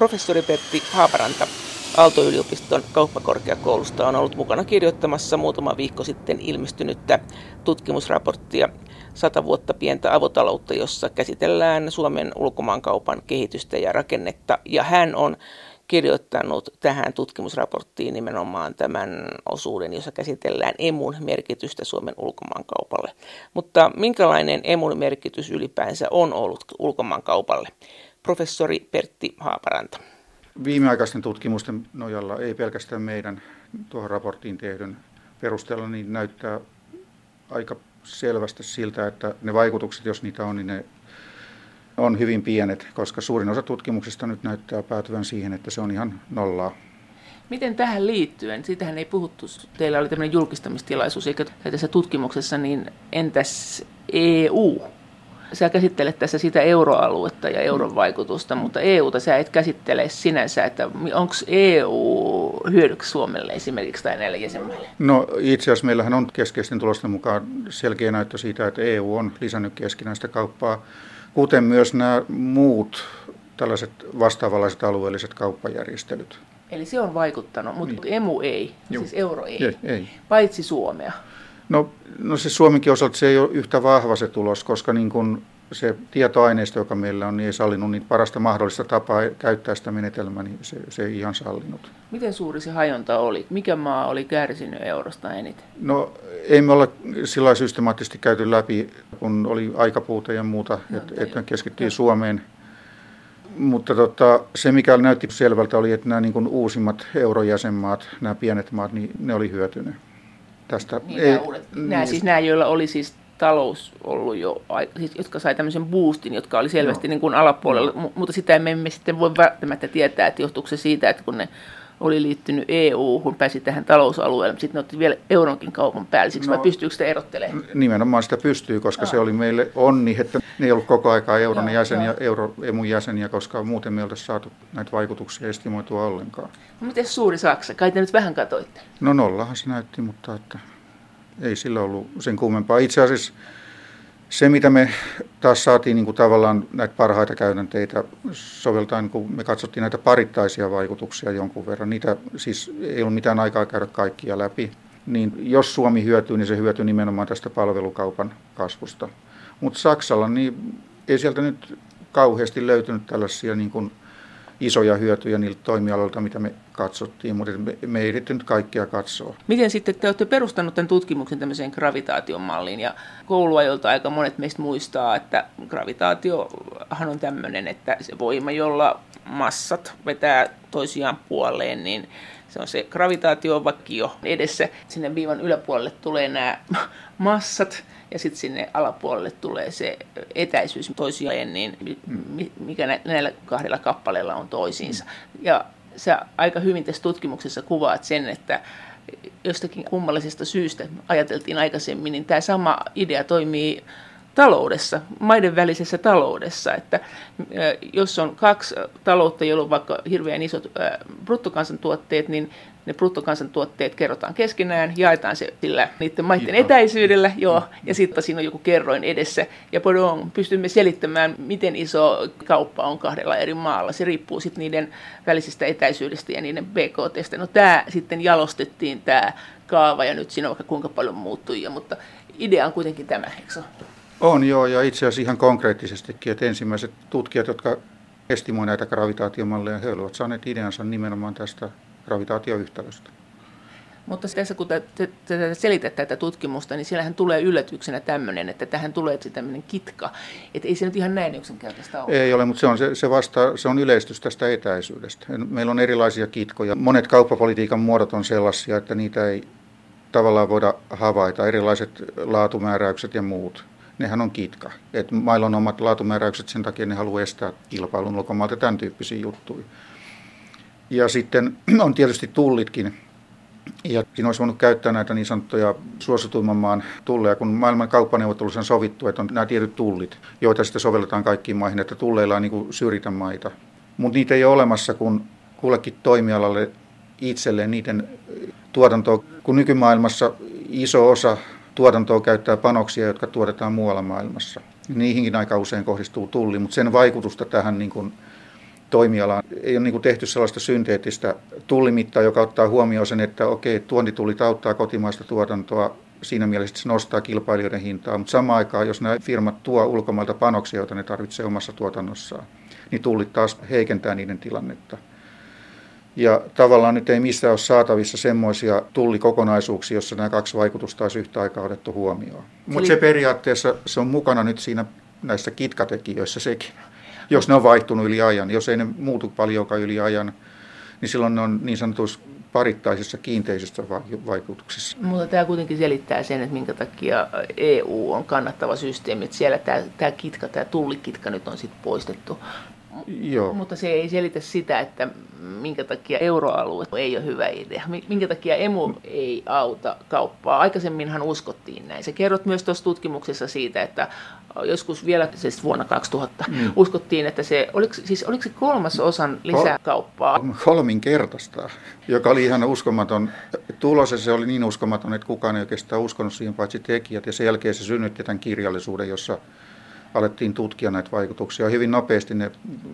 Professori Pertti Haaparanta Aalto-yliopiston kauppakorkeakoulusta on ollut mukana kirjoittamassa muutama viikko sitten ilmestynyttä tutkimusraporttia Sata vuotta pientä avotaloutta, jossa käsitellään Suomen ulkomaankaupan kehitystä ja rakennetta. Ja hän on kirjoittanut tähän tutkimusraporttiin nimenomaan tämän osuuden, jossa käsitellään emun merkitystä Suomen ulkomaankaupalle. Mutta minkälainen emun merkitys ylipäänsä on ollut ulkomaankaupalle? Professori Pertti Haaparanta. Viimeaikaisten tutkimusten nojalla, ei pelkästään meidän tuohon raporttiin tehdyn perusteella, niin näyttää aika selvästi siltä, että ne vaikutukset, jos niitä on, niin ne on hyvin pienet, koska suurin osa tutkimuksista nyt näyttää päätyvän siihen, että se on ihan nollaa. Miten tähän liittyen, siitähän ei puhuttu, teillä oli tämmöinen julkistamistilaisuus eikä tässä tutkimuksessa, niin entäs EU? Sä käsittelet tässä sitä euroaluetta ja euron vaikutusta, mutta EUta sä et käsittele sinänsä, että onko EU hyödyksi Suomelle esimerkiksi tai näille jäsenmaille? No itse asiassa meillähän on keskeisten tulosten mukaan selkeä näyttö siitä, että EU on lisännyt keskinäistä kauppaa kuten myös nämä muut tällaiset vastaavanlaiset alueelliset kauppajärjestelyt. Eli se on vaikuttanut, mutta niin. emu ei, Juh. siis euro ei, ei, ei, paitsi Suomea. No, no se Suomenkin osalta se ei ole yhtä vahva se tulos, koska niin kun se tietoaineisto, joka meillä on, niin ei sallinut niin parasta mahdollista tapaa käyttää sitä menetelmää, niin se, se ei ihan sallinut. Miten suuri se hajonta oli? Mikä maa oli kärsinyt eurosta eniten? No ei me olla sillä systemaattisesti käyty läpi, kun oli aikapuute ja muuta, no, että et keskittyy no. Suomeen. Mutta tota, se, mikä näytti selvältä, oli, että nämä niin kuin uusimmat eurojäsenmaat, nämä pienet maat, niin ne oli hyötyneet tästä. Niin, ei, nämä, uudet, nämä, siis nämä, joilla oli siis talous ollut jo, siis, jotka sai tämmöisen boostin, jotka oli selvästi no. niin kuin alapuolella, no. mutta sitä me emme sitten voi välttämättä tietää, että johtuuko se siitä, että kun ne oli liittynyt EU-hun, pääsi tähän talousalueelle, mutta sitten ne otti vielä euronkin kaupan päälle, siksi no, vai pystyykö sitä erottelemaan? Nimenomaan sitä pystyy, koska no. se oli meille onni, että ne ei ollut koko aikaa euron no, jäseniä, euro, emun jäseniä, koska muuten me oltaisiin saatu näitä vaikutuksia estimoitua ollenkaan. No miten suuri Saksa? Kai te nyt vähän katoitte. No nollahan se näytti, mutta että ei sillä ollut sen kummempaa. Itse asiassa se, mitä me taas saatiin niin kuin tavallaan näitä parhaita käytänteitä soveltaen, kun me katsottiin näitä parittaisia vaikutuksia jonkun verran, niitä siis ei ollut mitään aikaa käydä kaikkia läpi, niin jos Suomi hyötyy, niin se hyötyy nimenomaan tästä palvelukaupan kasvusta. Mutta Saksalla, niin ei sieltä nyt kauheasti löytynyt tällaisia niin kuin isoja hyötyjä niiltä toimialoilta, mitä me katsottiin, mutta me, ei nyt kaikkia katsoa. Miten sitten te olette perustanut tämän tutkimuksen tämmöiseen gravitaation malliin ja kouluajolta aika monet meistä muistaa, että gravitaatiohan on tämmöinen, että se voima, jolla massat vetää toisiaan puoleen, niin se on se gravitaatiovakio edessä. Sinne viivan yläpuolelle tulee nämä massat ja sitten sinne alapuolelle tulee se etäisyys toisiaan, niin mikä näillä kahdella kappaleella on toisiinsa. Ja sä aika hyvin tässä tutkimuksessa kuvaat sen, että jostakin kummallisesta syystä ajateltiin aikaisemmin, niin tämä sama idea toimii taloudessa, maiden välisessä taloudessa, että jos on kaksi taloutta, joilla on vaikka hirveän isot bruttokansantuotteet, niin ne bruttokansantuotteet kerrotaan keskenään, jaetaan se sillä niiden maiden etäisyydellä, joo, ja sitten siinä on joku kerroin edessä. Ja pardon, pystymme selittämään, miten iso kauppa on kahdella eri maalla. Se riippuu sitten niiden välisestä etäisyydestä ja niiden BKTstä. No tämä sitten jalostettiin tämä kaava, ja nyt siinä on vaikka kuinka paljon muuttujia, mutta idea on kuitenkin tämä, eikö On joo, ja itse asiassa ihan konkreettisestikin, että ensimmäiset tutkijat, jotka estimoivat näitä gravitaatiomalleja, he olivat saaneet ideansa nimenomaan tästä gravitaatioyhtälöstä. Mutta tässä kun te, te, te selitätte tätä tutkimusta, niin siellähän tulee yllätyksenä tämmöinen, että tähän tulee tämmöinen kitka. Että ei se nyt ihan näin yksinkertaista ole. Ei ole, mutta se on, se, se, vasta, se on yleistys tästä etäisyydestä. Meillä on erilaisia kitkoja. Monet kauppapolitiikan muodot on sellaisia, että niitä ei tavallaan voida havaita. Erilaiset laatumääräykset ja muut. Nehän on kitka. Et mailla on omat laatumääräykset, sen takia ne haluaa estää kilpailun ulkomailta tämän tyyppisiä juttuja. Ja sitten on tietysti tullitkin. Ja siinä olisi voinut käyttää näitä niin sanottuja suosituimman maan tulleja, kun maailman kauppaneuvottelussa on sovittu, että on nämä tietyt tullit, joita sitten sovelletaan kaikkiin maihin, että tulleilla on niin syrjitä maita. Mutta niitä ei ole olemassa, kun kullekin toimialalle itselleen niiden tuotantoa, kun nykymaailmassa iso osa tuotantoa käyttää panoksia, jotka tuotetaan muualla maailmassa. Niihinkin aika usein kohdistuu tulli, mutta sen vaikutusta tähän niin kuin toimialaan. Ei ole niin kuin tehty sellaista synteettistä tullimittaa, joka ottaa huomioon sen, että okei, tuontitulli auttaa kotimaista tuotantoa siinä mielessä, se nostaa kilpailijoiden hintaa, mutta samaan aikaan, jos nämä firmat tuo ulkomailta panoksia, joita ne tarvitsee omassa tuotannossaan, niin tullit taas heikentää niiden tilannetta. Ja tavallaan nyt ei missään ole saatavissa semmoisia tullikokonaisuuksia, jossa nämä kaksi vaikutusta olisi yhtä aikaa otettu huomioon. Mutta se periaatteessa se on mukana nyt siinä näissä kitkatekijöissä sekin. Jos ne on vaihtunut yli ajan, jos ei ne muutu paljonkaan yli ajan, niin silloin ne on niin sanotuissa parittaisissa kiinteisissä vaikutuksissa. Mutta tämä kuitenkin selittää sen, että minkä takia EU on kannattava systeemi, että siellä tämä, tämä kitka, tämä tullikitka nyt on sitten poistettu. Joo. Mutta se ei selitä sitä, että minkä takia euroalue ei ole hyvä idea. Minkä takia emu ei auta kauppaa. Aikaisemminhan uskottiin näin. Se kerrot myös tuossa tutkimuksessa siitä, että joskus vielä siis vuonna 2000 mm. uskottiin, että se, oliko, siis oliko se kolmas osan lisäkauppaa? Kolminkertaista, joka oli ihan uskomaton tulos ja se oli niin uskomaton, että kukaan ei oikeastaan uskonut siihen paitsi tekijät. Ja sen jälkeen se synnytti tämän kirjallisuuden, jossa alettiin tutkia näitä vaikutuksia. Hyvin nopeasti ne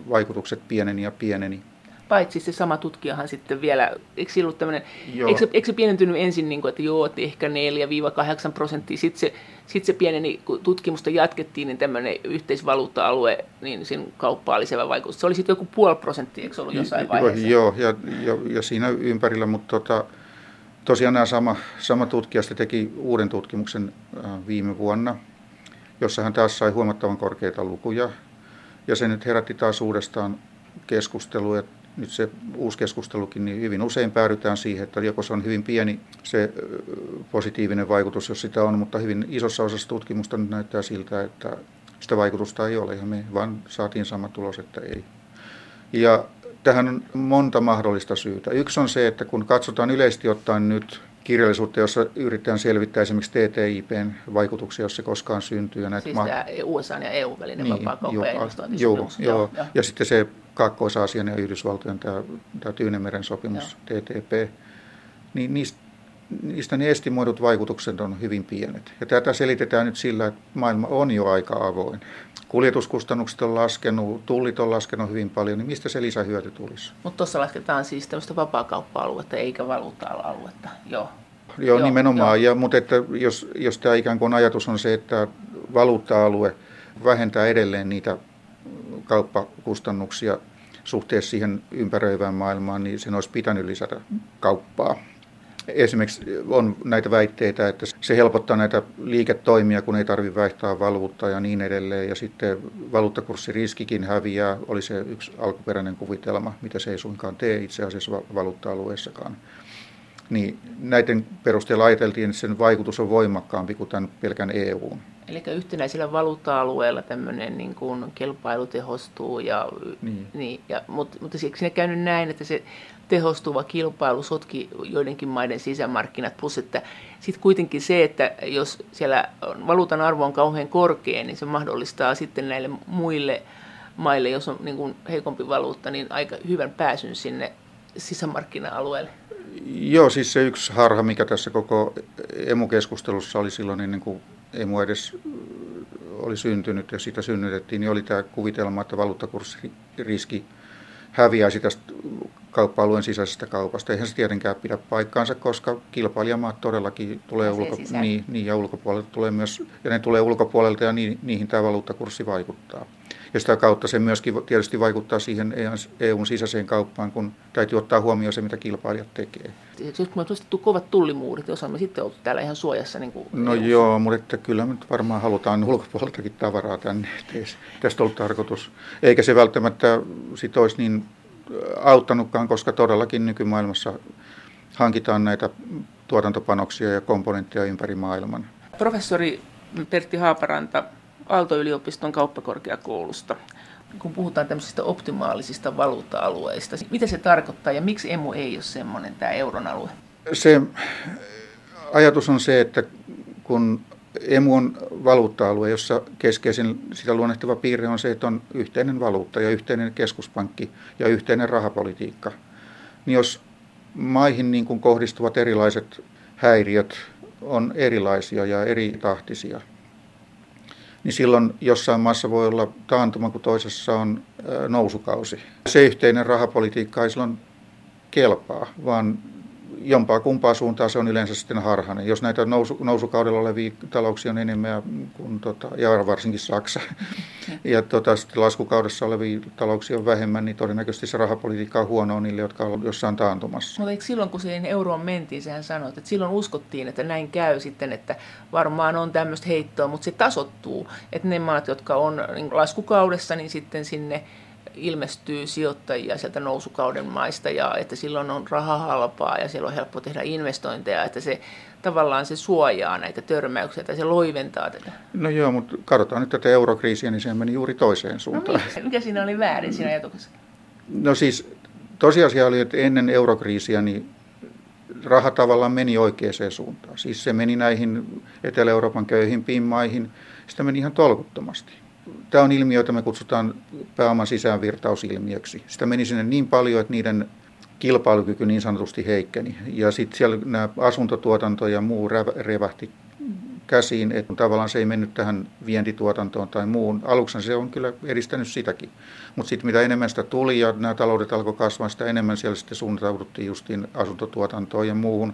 vaikutukset pieneni ja pieneni. Paitsi se sama tutkijahan sitten vielä, eikö se ollut tämmöinen, eikö se, eikö se pienentynyt ensin, niin kuin, että joo, että ehkä 4-8 prosenttia, sitten se, sit se pieneni, kun tutkimusta jatkettiin, niin tämmöinen yhteisvaluutta-alue, niin sen kauppaa lisäävä vaikutus. Se oli sitten joku puoli prosenttia, eikö se ollut jossain vaiheessa? Joo, ja, ja, ja siinä ympärillä, mutta tota, tosiaan nämä sama, sama tutkija teki uuden tutkimuksen äh, viime vuonna, jossa hän taas sai huomattavan korkeita lukuja. Ja se nyt herätti taas uudestaan keskustelua. Nyt se uusi keskustelukin, niin hyvin usein päädytään siihen, että joko se on hyvin pieni se positiivinen vaikutus, jos sitä on, mutta hyvin isossa osassa tutkimusta nyt näyttää siltä, että sitä vaikutusta ei ole, ja me vaan saatiin sama tulos, että ei. Ja tähän on monta mahdollista syytä. Yksi on se, että kun katsotaan yleisesti ottaen nyt kirjallisuutta, jossa yritetään selvittää esimerkiksi TTIPn vaikutuksia, jos se koskaan syntyy. Ja näitä siis ma- tämä USA ja EU välinen niin, vapaakauppa ja Joo, joo. Ja, ja sitten se Kaakkois-Aasian ja Yhdysvaltojen tämä, tämä Tyynemeren sopimus, joo. TTP, niin niistä, niistä ne estimoidut vaikutukset on hyvin pienet. Ja tätä selitetään nyt sillä, että maailma on jo aika avoin kuljetuskustannukset on laskenut, tullit on laskenut hyvin paljon, niin mistä se lisähyöty tulisi? Mutta tuossa lasketaan siis tämmöistä vapaakauppa-aluetta eikä valuutta-aluetta, joo. Joo, joo nimenomaan. Joo. Ja, mutta että jos, jos tämä ikään kuin ajatus on se, että valuutta-alue vähentää edelleen niitä kauppakustannuksia suhteessa siihen ympäröivään maailmaan, niin sen olisi pitänyt lisätä kauppaa. Esimerkiksi on näitä väitteitä, että se helpottaa näitä liiketoimia, kun ei tarvitse vaihtaa valuuttaa ja niin edelleen. Ja sitten valuuttakurssiriskikin häviää, oli se yksi alkuperäinen kuvitelma, mitä se ei suinkaan tee itse asiassa valuutta-alueessakaan. Niin näiden perusteella ajateltiin, että sen vaikutus on voimakkaampi kuin tämän pelkän EUn. Eli yhtenäisellä valuutta-alueella tämmöinen niin kuin kilpailu tehostuu, ja, niin. Niin, ja, mutta, mutta siinä käynyt näin, että se tehostuva kilpailu sotki joidenkin maiden sisämarkkinat, plus että sitten kuitenkin se, että jos siellä valuutan arvo on kauhean korkea, niin se mahdollistaa sitten näille muille maille, jos on niin kuin heikompi valuutta, niin aika hyvän pääsyn sinne sisämarkkina-alueelle. Joo, siis se yksi harha, mikä tässä koko emu-keskustelussa oli silloin ennen kuin emu edes oli syntynyt ja sitä synnytettiin, niin oli tämä kuvitelma, että valuuttakurssiriski häviäisi tästä kauppa-alueen sisäisestä kaupasta. Eihän se tietenkään pidä paikkaansa, koska kilpailijamaat todellakin tulee ulko- niin, niin, ja ulkopuolelta tulee myös, ja ne tulee ulkopuolelta ja niin, niihin tämä valuuttakurssi vaikuttaa. Ja sitä kautta se myöskin tietysti vaikuttaa siihen EUn sisäiseen kauppaan, kun täytyy ottaa huomioon se, mitä kilpailijat tekee. Jos me on kovat tullimuurit, osaamme sitten olla täällä ihan suojassa. Niin kuin no EUssa. joo, mutta että kyllä me nyt varmaan halutaan ulkopuoleltakin tavaraa tänne. Tästä on tarkoitus. Eikä se välttämättä sit olisi niin auttanutkaan, koska todellakin nykymaailmassa hankitaan näitä tuotantopanoksia ja komponentteja ympäri maailman. Professori Pertti Haaparanta Aalto-yliopiston kauppakorkeakoulusta. Kun puhutaan tämmöisistä optimaalisista valuutta-alueista, mitä se tarkoittaa ja miksi emu ei ole semmoinen tämä euron alue? Se ajatus on se, että kun emu on valuutta-alue, jossa keskeisin sitä luonnehtiva piirre on se, että on yhteinen valuutta ja yhteinen keskuspankki ja yhteinen rahapolitiikka. Niin jos maihin niin kuin kohdistuvat erilaiset häiriöt on erilaisia ja eri tahtisia, niin silloin jossain maassa voi olla taantuma, kun toisessa on nousukausi. Se yhteinen rahapolitiikka ei silloin kelpaa, vaan jompaa kumpaa suuntaa se on yleensä sitten harhainen. Jos näitä nousu, nousukaudella olevia talouksia on enemmän kuin, tota, ja varsinkin Saksa, ja tota, sitten laskukaudessa olevia talouksia on vähemmän, niin todennäköisesti se rahapolitiikka on huonoa niille, jotka ovat jossain taantumassa. Mutta eikö silloin, kun siihen euroon mentiin, sehän sanoi, että silloin uskottiin, että näin käy sitten, että varmaan on tämmöistä heittoa, mutta se tasottuu, että ne maat, jotka on niin laskukaudessa, niin sitten sinne ilmestyy sijoittajia sieltä nousukauden maista ja että silloin on raha halpaa ja siellä on helppo tehdä investointeja, että se tavallaan se suojaa näitä törmäyksiä tai se loiventaa tätä. No joo, mutta katsotaan nyt tätä eurokriisiä, niin se meni juuri toiseen suuntaan. No mikä siinä oli väärin siinä ajatuksessa? No siis tosiasia oli, että ennen eurokriisiä niin raha tavallaan meni oikeaan suuntaan. Siis se meni näihin Etelä-Euroopan köyhimpiin maihin, sitä meni ihan tolkuttomasti tämä on ilmiö, jota me kutsutaan pääoman sisäänvirtausilmiöksi. Sitä meni sinne niin paljon, että niiden kilpailukyky niin sanotusti heikkeni. Ja sitten siellä nämä asuntotuotanto ja muu revähti käsiin, että tavallaan se ei mennyt tähän vientituotantoon tai muuhun. Aluksi se on kyllä edistänyt sitäkin. Mutta sitten mitä enemmän sitä tuli ja nämä taloudet alkoi kasvaa, sitä enemmän siellä sitten suuntauduttiin justiin asuntotuotantoon ja muuhun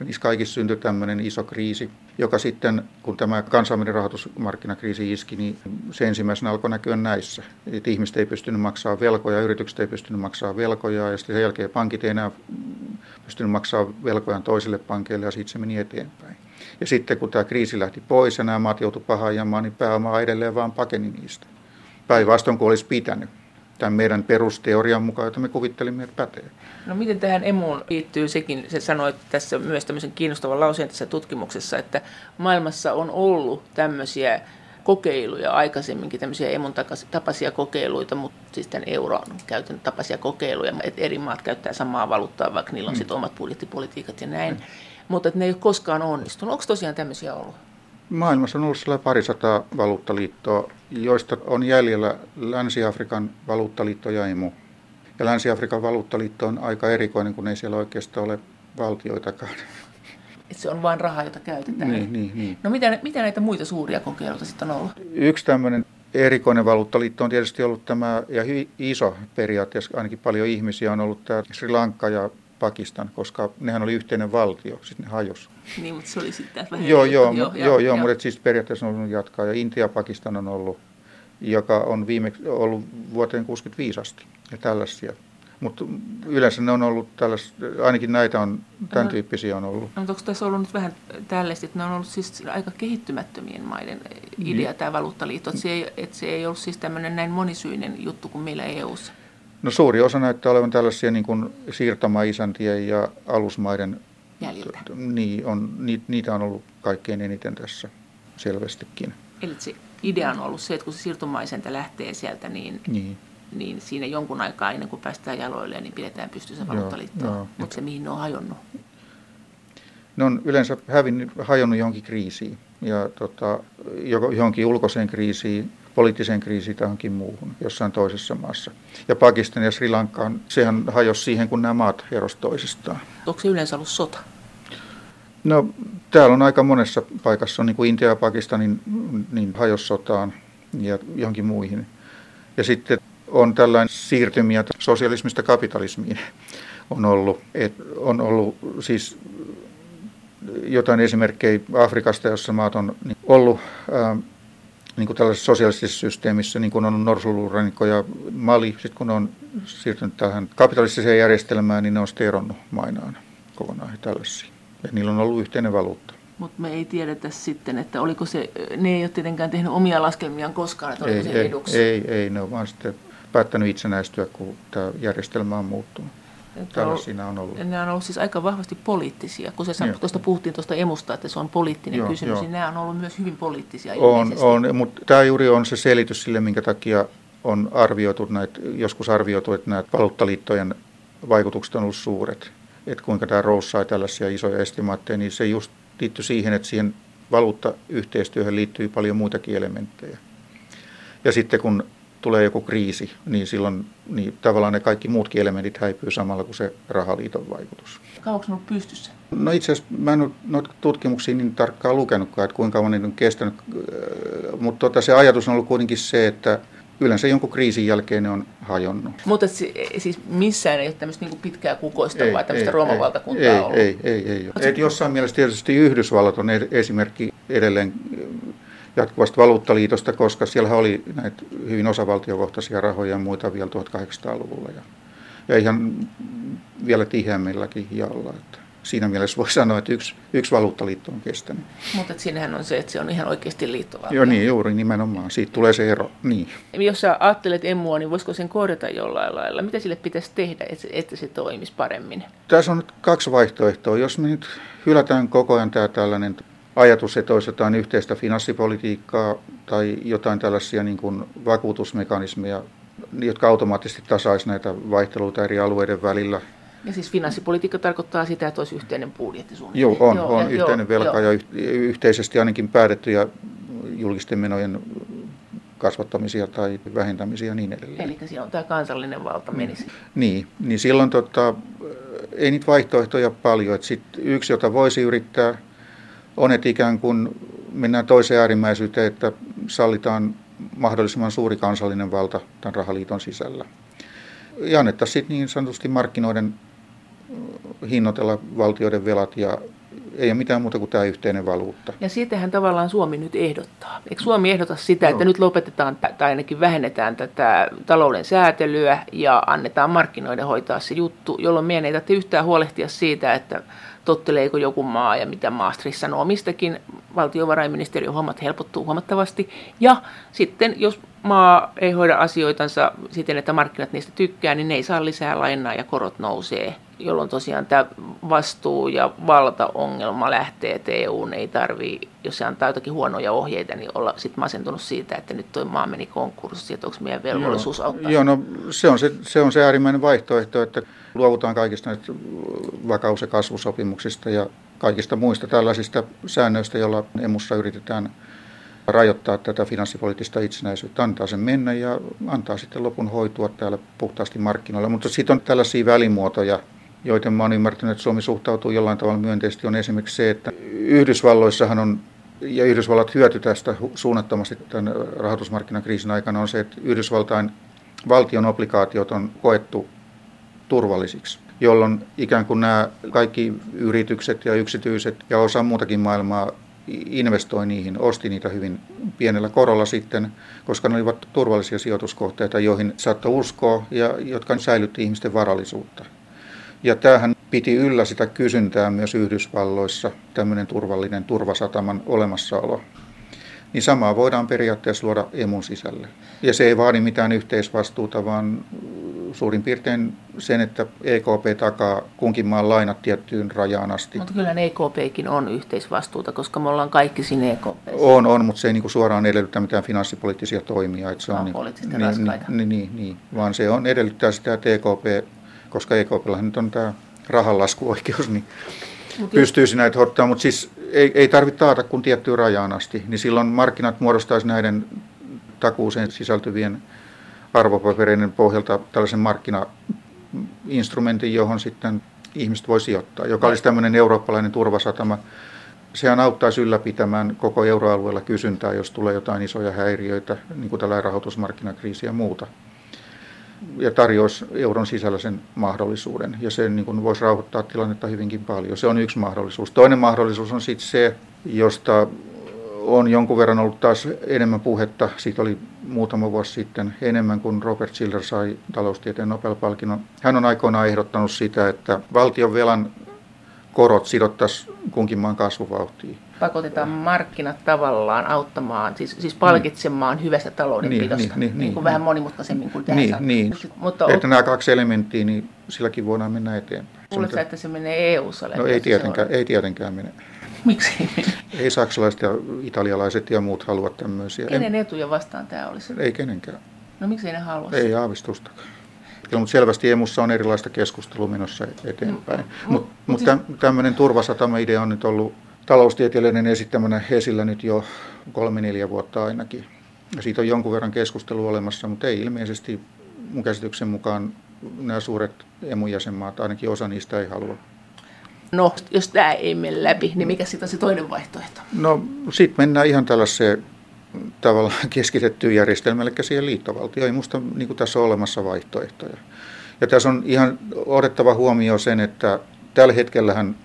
niissä kaikissa syntyi tämmöinen iso kriisi, joka sitten, kun tämä kansainvälinen rahoitusmarkkinakriisi iski, niin se ensimmäisenä alkoi näkyä näissä. Että ihmiset ei pystynyt maksamaan velkoja, yritykset ei pystynyt maksamaan velkoja ja sitten sen jälkeen pankit ei enää pystynyt maksamaan velkojaan toisille pankeille ja sitten se meni eteenpäin. Ja sitten kun tämä kriisi lähti pois ja nämä maat joutuivat pahaajamaan, niin pääoma edelleen vaan pakeni niistä. Päinvastoin kuin olisi pitänyt tämän meidän perusteorian mukaan, jota me kuvittelimme, että pätee. No miten tähän emuun liittyy sekin, se sanoi tässä myös tämmöisen kiinnostavan lauseen tässä tutkimuksessa, että maailmassa on ollut tämmöisiä kokeiluja aikaisemminkin, tämmöisiä emun tapaisia kokeiluita, mutta siis tämän euron käytön tapaisia kokeiluja, että eri maat käyttää samaa valuuttaa, vaikka niillä on mm. sitten omat budjettipolitiikat ja näin, mm. mutta että ne ei ole koskaan onnistunut. Onko tosiaan tämmöisiä ollut? Maailmassa on ollut sellainen parisataa valuuttaliittoa, joista on jäljellä Länsi-Afrikan valuuttaliitto ja emu. Ja Länsi-Afrikan valuuttaliitto on aika erikoinen, kun ei siellä oikeastaan ole valtioitakaan. Et se on vain raha, jota käytetään. Niin, niin, niin. No mitä, mitä näitä muita suuria kokeiluita sitten on ollut? Yksi tämmöinen erikoinen valuuttaliitto on tietysti ollut tämä, ja iso periaatteessa ainakin paljon ihmisiä on ollut tämä Sri Lanka ja Pakistan, koska nehän oli yhteinen valtio, sitten ne hajosi. Niin, mutta se oli sitten vähän... Joo, joo, joo, joo, joo, joo mutta siis periaatteessa on ollut jatkaa. Ja Intia ja Pakistan on ollut, joka on viime, ollut vuoteen 65 asti ja tällaisia. Mutta yleensä ne on ollut tällaisia, ainakin näitä on, tämän no, tyyppisiä on ollut. No, onko tässä ollut nyt vähän tällaista, että ne on ollut siis aika kehittymättömien maiden idea, niin. tämä valuuttaliitto, että se, ei, että se ei ollut siis tämmöinen näin monisyinen juttu kuin meillä EU:ssa? No suuri osa näyttää olevan tällaisia niin kuin siirtomaisäntien ja alusmaiden jäljiltä. Niin, on, niitä on ollut kaikkein eniten tässä selvästikin. Eli se idea on ollut se, että kun se siirtomaisenta lähtee sieltä, niin, niin. niin siinä jonkun aikaa ennen kuin päästään jaloille, niin pidetään pystyssä valuuttaliittoa. Mutta se mihin ne on hajonnut? Ne on yleensä hävinnyt, hajonnut johonkin kriisiin ja tota, johonkin ulkoiseen kriisiin poliittiseen kriisiin tai johonkin muuhun jossain toisessa maassa. Ja Pakistan ja Sri Lankaan, sehän hajosi siihen, kun nämä maat erosi toisistaan. Onko se yleensä ollut sota? No täällä on aika monessa paikassa, niin kuin Intia ja Pakistanin, niin hajosi sotaan ja johonkin muihin. Ja sitten on tällainen siirtymiä sosialismista kapitalismiin on ollut. Et on ollut siis jotain esimerkkejä Afrikasta, jossa maat on niin ollut niin kuin tällaisessa sosiaalisessa systeemissä, niin kuin on Norsulurannikko ja Mali, sitten kun on siirtynyt tähän kapitalistiseen järjestelmään, niin ne on sitten eronnut mainaan kokonaan tällaisia. Ja niillä on ollut yhteinen valuutta. Mutta me ei tiedetä sitten, että oliko se, ne ei ole tietenkään tehnyt omia laskelmiaan koskaan, että oliko ei, se ei, eduksi. Ei, ei, ne on vaan sitten päättänyt itsenäistyä, kun tämä järjestelmä on muuttunut. Tällaisia on ollut. Nämä on ollut siis aika vahvasti poliittisia. Kun se sanoi, tuosta puhuttiin tuosta emusta, että se on poliittinen joo, kysymys, joo. niin nämä on ollut myös hyvin poliittisia On, on mutta tämä juuri on se selitys sille, minkä takia on arvioitu näitä, joskus arvioitu, että nämä valuuttaliittojen vaikutukset on ollut suuret. Että kuinka tämä Rose sai tällaisia isoja estimaatteja, niin se just liittyy siihen, että siihen valuuttayhteistyöhön liittyy paljon muitakin elementtejä. Ja sitten kun tulee joku kriisi, niin silloin niin tavallaan ne kaikki muutkin elementit häipyy samalla kuin se rahaliiton vaikutus. Kauanko on ollut pystyssä? No itse asiassa mä en ole noita tutkimuksia niin tarkkaan lukenutkaan, että kuinka kauan niitä on kestänyt, äh, mutta tota, se ajatus on ollut kuitenkin se, että yleensä jonkun kriisin jälkeen ne on hajonnut. Mutta siis missään ei ole tämmöistä niin pitkää kukoista, ei, vai tämmöistä ei, romavaltakuntaa ei, ollut? Ei, ei, ei. ei. Et jossain mielessä tietysti Yhdysvallat on esimerkki edelleen jatkuvasta valuuttaliitosta, koska siellä oli näitä hyvin osavaltiokohtaisia rahoja ja muita vielä 1800-luvulla ja, ja ihan vielä tiheämmilläkin jaolla. Että siinä mielessä voi sanoa, että yksi, yksi valuuttaliitto on kestänyt. Mutta siinähän on se, että se on ihan oikeasti liittovaltio. Joo, niin juuri nimenomaan. Siitä tulee se ero. Niin. Jos sä ajattelet emua, niin voisiko sen korjata jollain lailla? Mitä sille pitäisi tehdä, että se toimisi paremmin? Tässä on nyt kaksi vaihtoehtoa. Jos me nyt hylätään koko ajan tämä tällainen ajatus, että olisi jotain yhteistä finanssipolitiikkaa tai jotain tällaisia niin kuin vakuutusmekanismeja, jotka automaattisesti tasaisi näitä vaihteluita eri alueiden välillä. Ja siis finanssipolitiikka tarkoittaa sitä, että olisi yhteinen budjetti Joo, on, joo, on ja, yhteinen joo, velka joo. ja yhteisesti ainakin päätettyjä julkisten menojen kasvattamisia tai vähentämisiä ja niin edelleen. Eli siellä on tämä kansallinen valta menisi. Niin, niin silloin tota, ei niitä vaihtoehtoja paljon. Et sit yksi, jota voisi yrittää – on, että ikään kuin mennään toiseen äärimmäisyyteen, että sallitaan mahdollisimman suuri kansallinen valta tämän rahaliiton sisällä. Ja annettaisiin sitten niin sanotusti markkinoiden hinnoitella valtioiden velat ja ei ole mitään muuta kuin tämä yhteinen valuutta. Ja siitähän tavallaan Suomi nyt ehdottaa. Eikö Suomi ehdota sitä, että no. nyt lopetetaan tai ainakin vähennetään tätä talouden säätelyä ja annetaan markkinoiden hoitaa se juttu, jolloin meidän ei tarvitse yhtään huolehtia siitä, että totteleeko joku maa ja mitä Maastricht sanoo mistäkin. Valtiovarainministeriön hommat helpottuu huomattavasti. Ja sitten jos maa ei hoida asioitansa siten, että markkinat niistä tykkää, niin ne ei saa lisää lainaa ja korot nousee, jolloin tosiaan tämä vastuu- ja valtaongelma lähtee, että EU ei tarvii, jos se antaa jotakin huonoja ohjeita, niin olla sitten masentunut siitä, että nyt tuo maa meni konkurssiin, että onko meidän velvollisuus Joo. auttaa. Joo, no se on se, se on se äärimmäinen vaihtoehto, että luovutaan kaikista näistä vakaus- ja kasvusopimuksista ja kaikista muista tällaisista säännöistä, joilla emussa yritetään rajoittaa tätä finanssipoliittista itsenäisyyttä, antaa sen mennä ja antaa sitten lopun hoitua täällä puhtaasti markkinoilla. Mutta sitten on tällaisia välimuotoja, joiden mä olen ymmärtänyt, että Suomi suhtautuu jollain tavalla myönteisesti, on esimerkiksi se, että Yhdysvalloissahan on, ja Yhdysvallat hyöty tästä suunnattomasti tämän rahoitusmarkkinakriisin aikana, on se, että Yhdysvaltain valtion obligaatiot on koettu turvallisiksi, jolloin ikään kuin nämä kaikki yritykset ja yksityiset ja osa muutakin maailmaa investoi niihin, osti niitä hyvin pienellä korolla sitten, koska ne olivat turvallisia sijoituskohteita, joihin saattoi uskoa ja jotka säilytti ihmisten varallisuutta. Ja tämähän piti yllä sitä kysyntää myös Yhdysvalloissa, tämmöinen turvallinen turvasataman olemassaolo. Niin samaa voidaan periaatteessa luoda emun sisälle. Ja se ei vaadi mitään yhteisvastuuta, vaan suurin piirtein sen, että EKP takaa kunkin maan lainat tiettyyn rajaan asti. Mutta kyllä EKPkin on yhteisvastuuta, koska me ollaan kaikki siinä EKP. On, on, mutta se ei niin kuin suoraan edellytä mitään finanssipoliittisia toimia. Että se on, on niin, niin, niin, niin, niin, niin, vaan se on edellyttää sitä, että EKP, koska EKPllä nyt on tämä rahanlaskuoikeus, niin Mut pystyy jos... näitä hoitaa, mutta siis ei, ei tarvitse taata kuin tiettyyn rajaan asti, niin silloin markkinat muodostaisi näiden takuuseen sisältyvien arvopapereiden pohjalta tällaisen markkinainstrumentin, johon sitten ihmiset voi sijoittaa, joka olisi tämmöinen eurooppalainen turvasatama. Sehän auttaisi ylläpitämään koko euroalueella kysyntää, jos tulee jotain isoja häiriöitä, niin kuin tällainen rahoitusmarkkinakriisi ja muuta. Ja tarjoaisi euron sisällä sen mahdollisuuden, ja se niin voisi rauhoittaa tilannetta hyvinkin paljon. Se on yksi mahdollisuus. Toinen mahdollisuus on sitten se, josta on jonkun verran ollut taas enemmän puhetta. Siitä oli muutama vuosi sitten enemmän kuin Robert Schiller sai taloustieteen Nobel-palkinnon. Hän on aikoinaan ehdottanut sitä, että valtion velan korot sidottaisiin kunkin maan kasvuvauhtiin. Pakotetaan markkinat tavallaan auttamaan, siis, siis palkitsemaan niin. hyvästä taloudenpidosta, niin, niin, niin, niin, niin, vähän monimutkaisemmin kuin tähän niin, niin. Mutta että nämä kaksi elementtiä, niin silläkin voidaan mennä eteenpäin. Luuletko, että se menee EU-ssa? No ei tietenkään, ei tietenkään mene. Miksi ei mene? Ei saksalaiset ja italialaiset ja muut halua tämmöisiä. Kenen etuja vastaan tämä olisi? Ei kenenkään. No miksi ei ne halua? Ei aavistustakaan. Kyllä, mutta selvästi emussa on erilaista keskustelua menossa eteenpäin. No, mutta mut, siis... tämmöinen turvasatama-idea on nyt ollut taloustieteilijöiden esittämänä esillä nyt jo kolme-neljä vuotta ainakin. Ja siitä on jonkun verran keskustelua olemassa, mutta ei ilmeisesti mun käsityksen mukaan nämä suuret emujäsenmaat, ainakin osa niistä ei halua. No, jos tämä ei mene läpi, niin mikä sitten on se toinen vaihtoehto? No, sitten mennään ihan tällaiseen tavallaan keskitettyyn järjestelmään, eli siihen liittovaltioon. Ei musta niin tässä ole olemassa vaihtoehtoja. Ja tässä on ihan odottava huomio sen, että tällä hetkellähän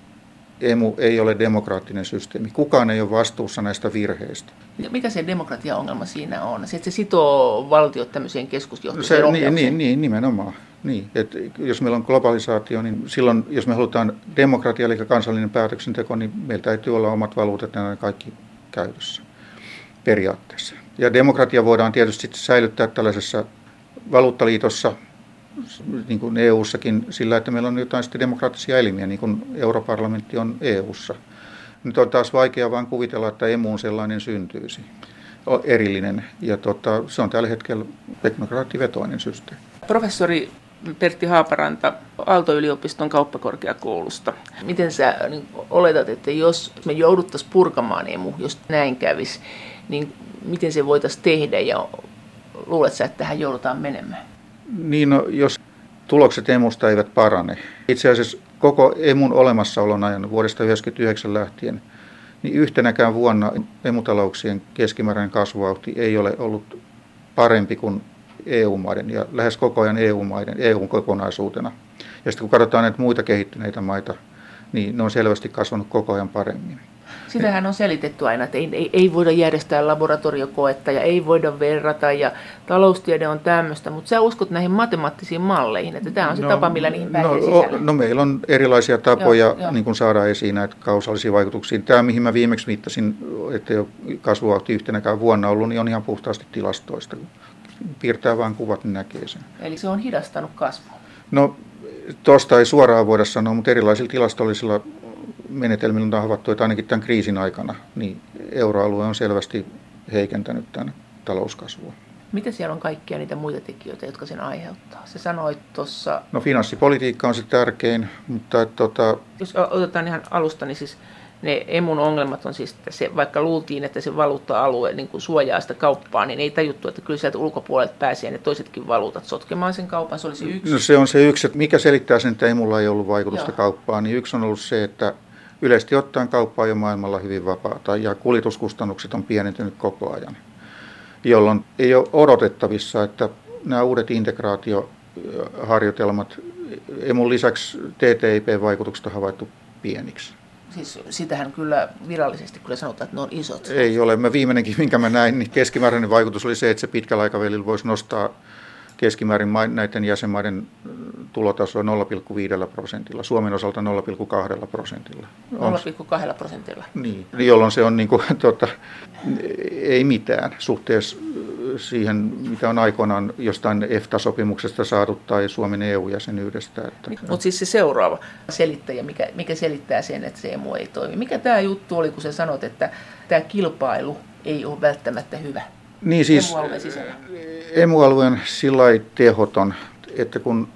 emu ei ole demokraattinen systeemi. Kukaan ei ole vastuussa näistä virheistä. Mikä se demokratia-ongelma siinä on? Se, että se sitoo valtiot tämmöiseen keskusjohtoiseen se, niin, niin, niin, nimenomaan. Niin, että jos meillä on globalisaatio, niin silloin, jos me halutaan demokratia, eli kansallinen päätöksenteko, niin meillä täytyy olla omat valuutat ja kaikki käytössä periaatteessa. Ja demokratia voidaan tietysti säilyttää tällaisessa valuuttaliitossa, niin kuin EU-sakin, sillä, että meillä on jotain sitten demokraattisia elimiä, niin kuin europarlamentti on EU-ssa. Nyt on taas vaikea vain kuvitella, että emuun sellainen syntyisi erillinen. Ja tota, se on tällä hetkellä teknokraattivetoinen systeemi. Professori Pertti Haaparanta Aalto-yliopiston kauppakorkeakoulusta. Miten sä niin, oletat, että jos me jouduttaisiin purkamaan emu, jos näin kävisi, niin miten se voitaisiin tehdä ja luulet sä, että tähän joudutaan menemään? Niin, no, jos tulokset emusta eivät parane. Itse asiassa koko emun olemassaolon ajan vuodesta 1999 lähtien, niin yhtenäkään vuonna emutalouksien keskimääräinen kasvuvauhti ei ole ollut parempi kuin EU-maiden ja lähes koko ajan EU-maiden, eu kokonaisuutena. Ja sitten kun katsotaan näitä muita kehittyneitä maita, niin ne on selvästi kasvanut koko ajan paremmin. Sitähän on selitetty aina, että ei, ei, ei voida järjestää laboratoriokoetta ja ei voida verrata ja taloustiede on tämmöistä, mutta sä uskot näihin matemaattisiin malleihin, että tämä on se no, tapa, millä niihin pääsee no, sisälle. No meillä on erilaisia tapoja joo, joo. Niin kuin saada esiin näitä kausaalisia vaikutuksia. Tämä, mihin mä viimeksi viittasin, että ei ole kasvuvauhti yhtenäkään vuonna ollut, niin on ihan puhtaasti tilastoista. Piirtää vain kuvat, niin näkee sen. Eli se on hidastanut kasvua? No tuosta ei suoraan voida sanoa, mutta erilaisilla tilastollisilla menetelmillä on havaittu, että ainakin tämän kriisin aikana niin euroalue on selvästi heikentänyt tämän talouskasvua. Mitä siellä on kaikkia niitä muita tekijöitä, jotka sen aiheuttaa? Se sanoit tuossa... No finanssipolitiikka on se tärkein, mutta... Että, tota... Jos otetaan ihan alusta, niin siis ne emun ongelmat on siis, että se, vaikka luultiin, että se valuutta-alue niin kuin suojaa sitä kauppaa, niin ei tajuttu, että kyllä sieltä ulkopuolelta pääsee ne toisetkin valuutat sotkemaan sen kaupan. Se olisi yksi. No se on se yksi, että mikä selittää sen, että emulla ei ollut vaikutusta Joo. kauppaan, niin yksi on ollut se, että yleisesti ottaen kauppa on jo maailmalla hyvin vapaata ja kuljetuskustannukset on pienentynyt koko ajan, jolloin ei ole odotettavissa, että nämä uudet integraatioharjoitelmat, emun lisäksi TTIP-vaikutukset on havaittu pieniksi. Siis sitähän kyllä virallisesti kyllä sanotaan, että ne on isot. Ei ole. Mä viimeinenkin, minkä mä näin, niin keskimääräinen vaikutus oli se, että se pitkällä aikavälillä voisi nostaa keskimäärin näiden jäsenmaiden tulotasoa 0,5 prosentilla, Suomen osalta 0,2 prosentilla. 0,2 prosentilla? Niin, jolloin se on niin kuin, tuota, ei mitään suhteessa siihen, mitä on aikoinaan jostain EFTA-sopimuksesta saatu tai Suomen EU-jäsenyydestä. Että... Mutta siis se seuraava selittäjä, mikä, mikä selittää sen, että se emu ei toimi. Mikä tämä juttu oli, kun sä sanot, että tämä kilpailu ei ole välttämättä hyvä? Niin siis emualueen sillä tehoton, että kun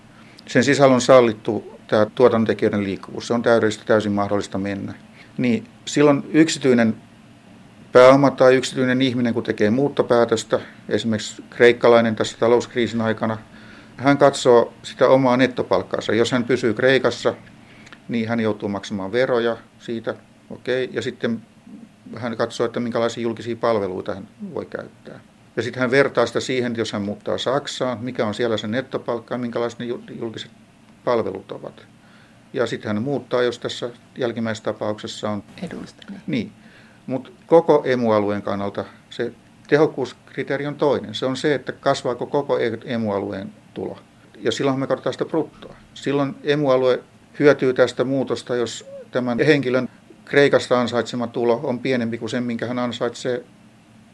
sen sisällä on sallittu tämä tuotantotekijöiden liikkuvuus, se on täydellistä täysin mahdollista mennä, niin silloin yksityinen pääoma tai yksityinen ihminen, kun tekee muuttopäätöstä, esimerkiksi kreikkalainen tässä talouskriisin aikana, hän katsoo sitä omaa nettopalkkaansa. Jos hän pysyy Kreikassa, niin hän joutuu maksamaan veroja siitä, okei, okay, ja sitten hän katsoo, että minkälaisia julkisia palveluita hän voi käyttää. Ja sitten hän vertaa sitä siihen, jos hän muuttaa Saksaan, mikä on siellä se nettopalkka ja minkälaiset ne julkiset palvelut ovat. Ja sitten hän muuttaa, jos tässä jälkimmäisessä tapauksessa on... Edullista. Niin. niin. Mutta koko emualueen kannalta se tehokkuuskriteeri on toinen. Se on se, että kasvaako koko emualueen tulo. Ja silloin me katsotaan sitä bruttoa. Silloin emualue hyötyy tästä muutosta, jos tämän henkilön Kreikasta ansaitsema tulo on pienempi kuin se, minkä hän ansaitsee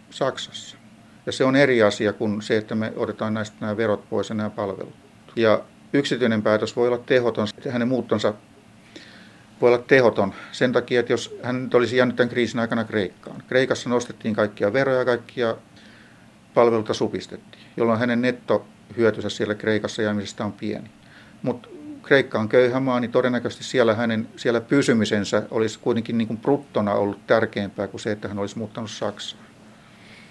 Saksassa. Ja se on eri asia kuin se, että me otetaan näistä nämä verot pois ja nämä palvelut. Ja yksityinen päätös voi olla tehoton, hänen muuttonsa voi olla tehoton sen takia, että jos hän nyt olisi jäänyt tämän kriisin aikana Kreikkaan. Kreikassa nostettiin kaikkia veroja, kaikkia palveluita supistettiin, jolloin hänen nettohyötynsä siellä Kreikassa jäämisestä on pieni. Mutta Kreikka on köyhä maa, niin todennäköisesti siellä hänen siellä pysymisensä olisi kuitenkin niin kuin bruttona ollut tärkeämpää kuin se, että hän olisi muuttanut Saksaan.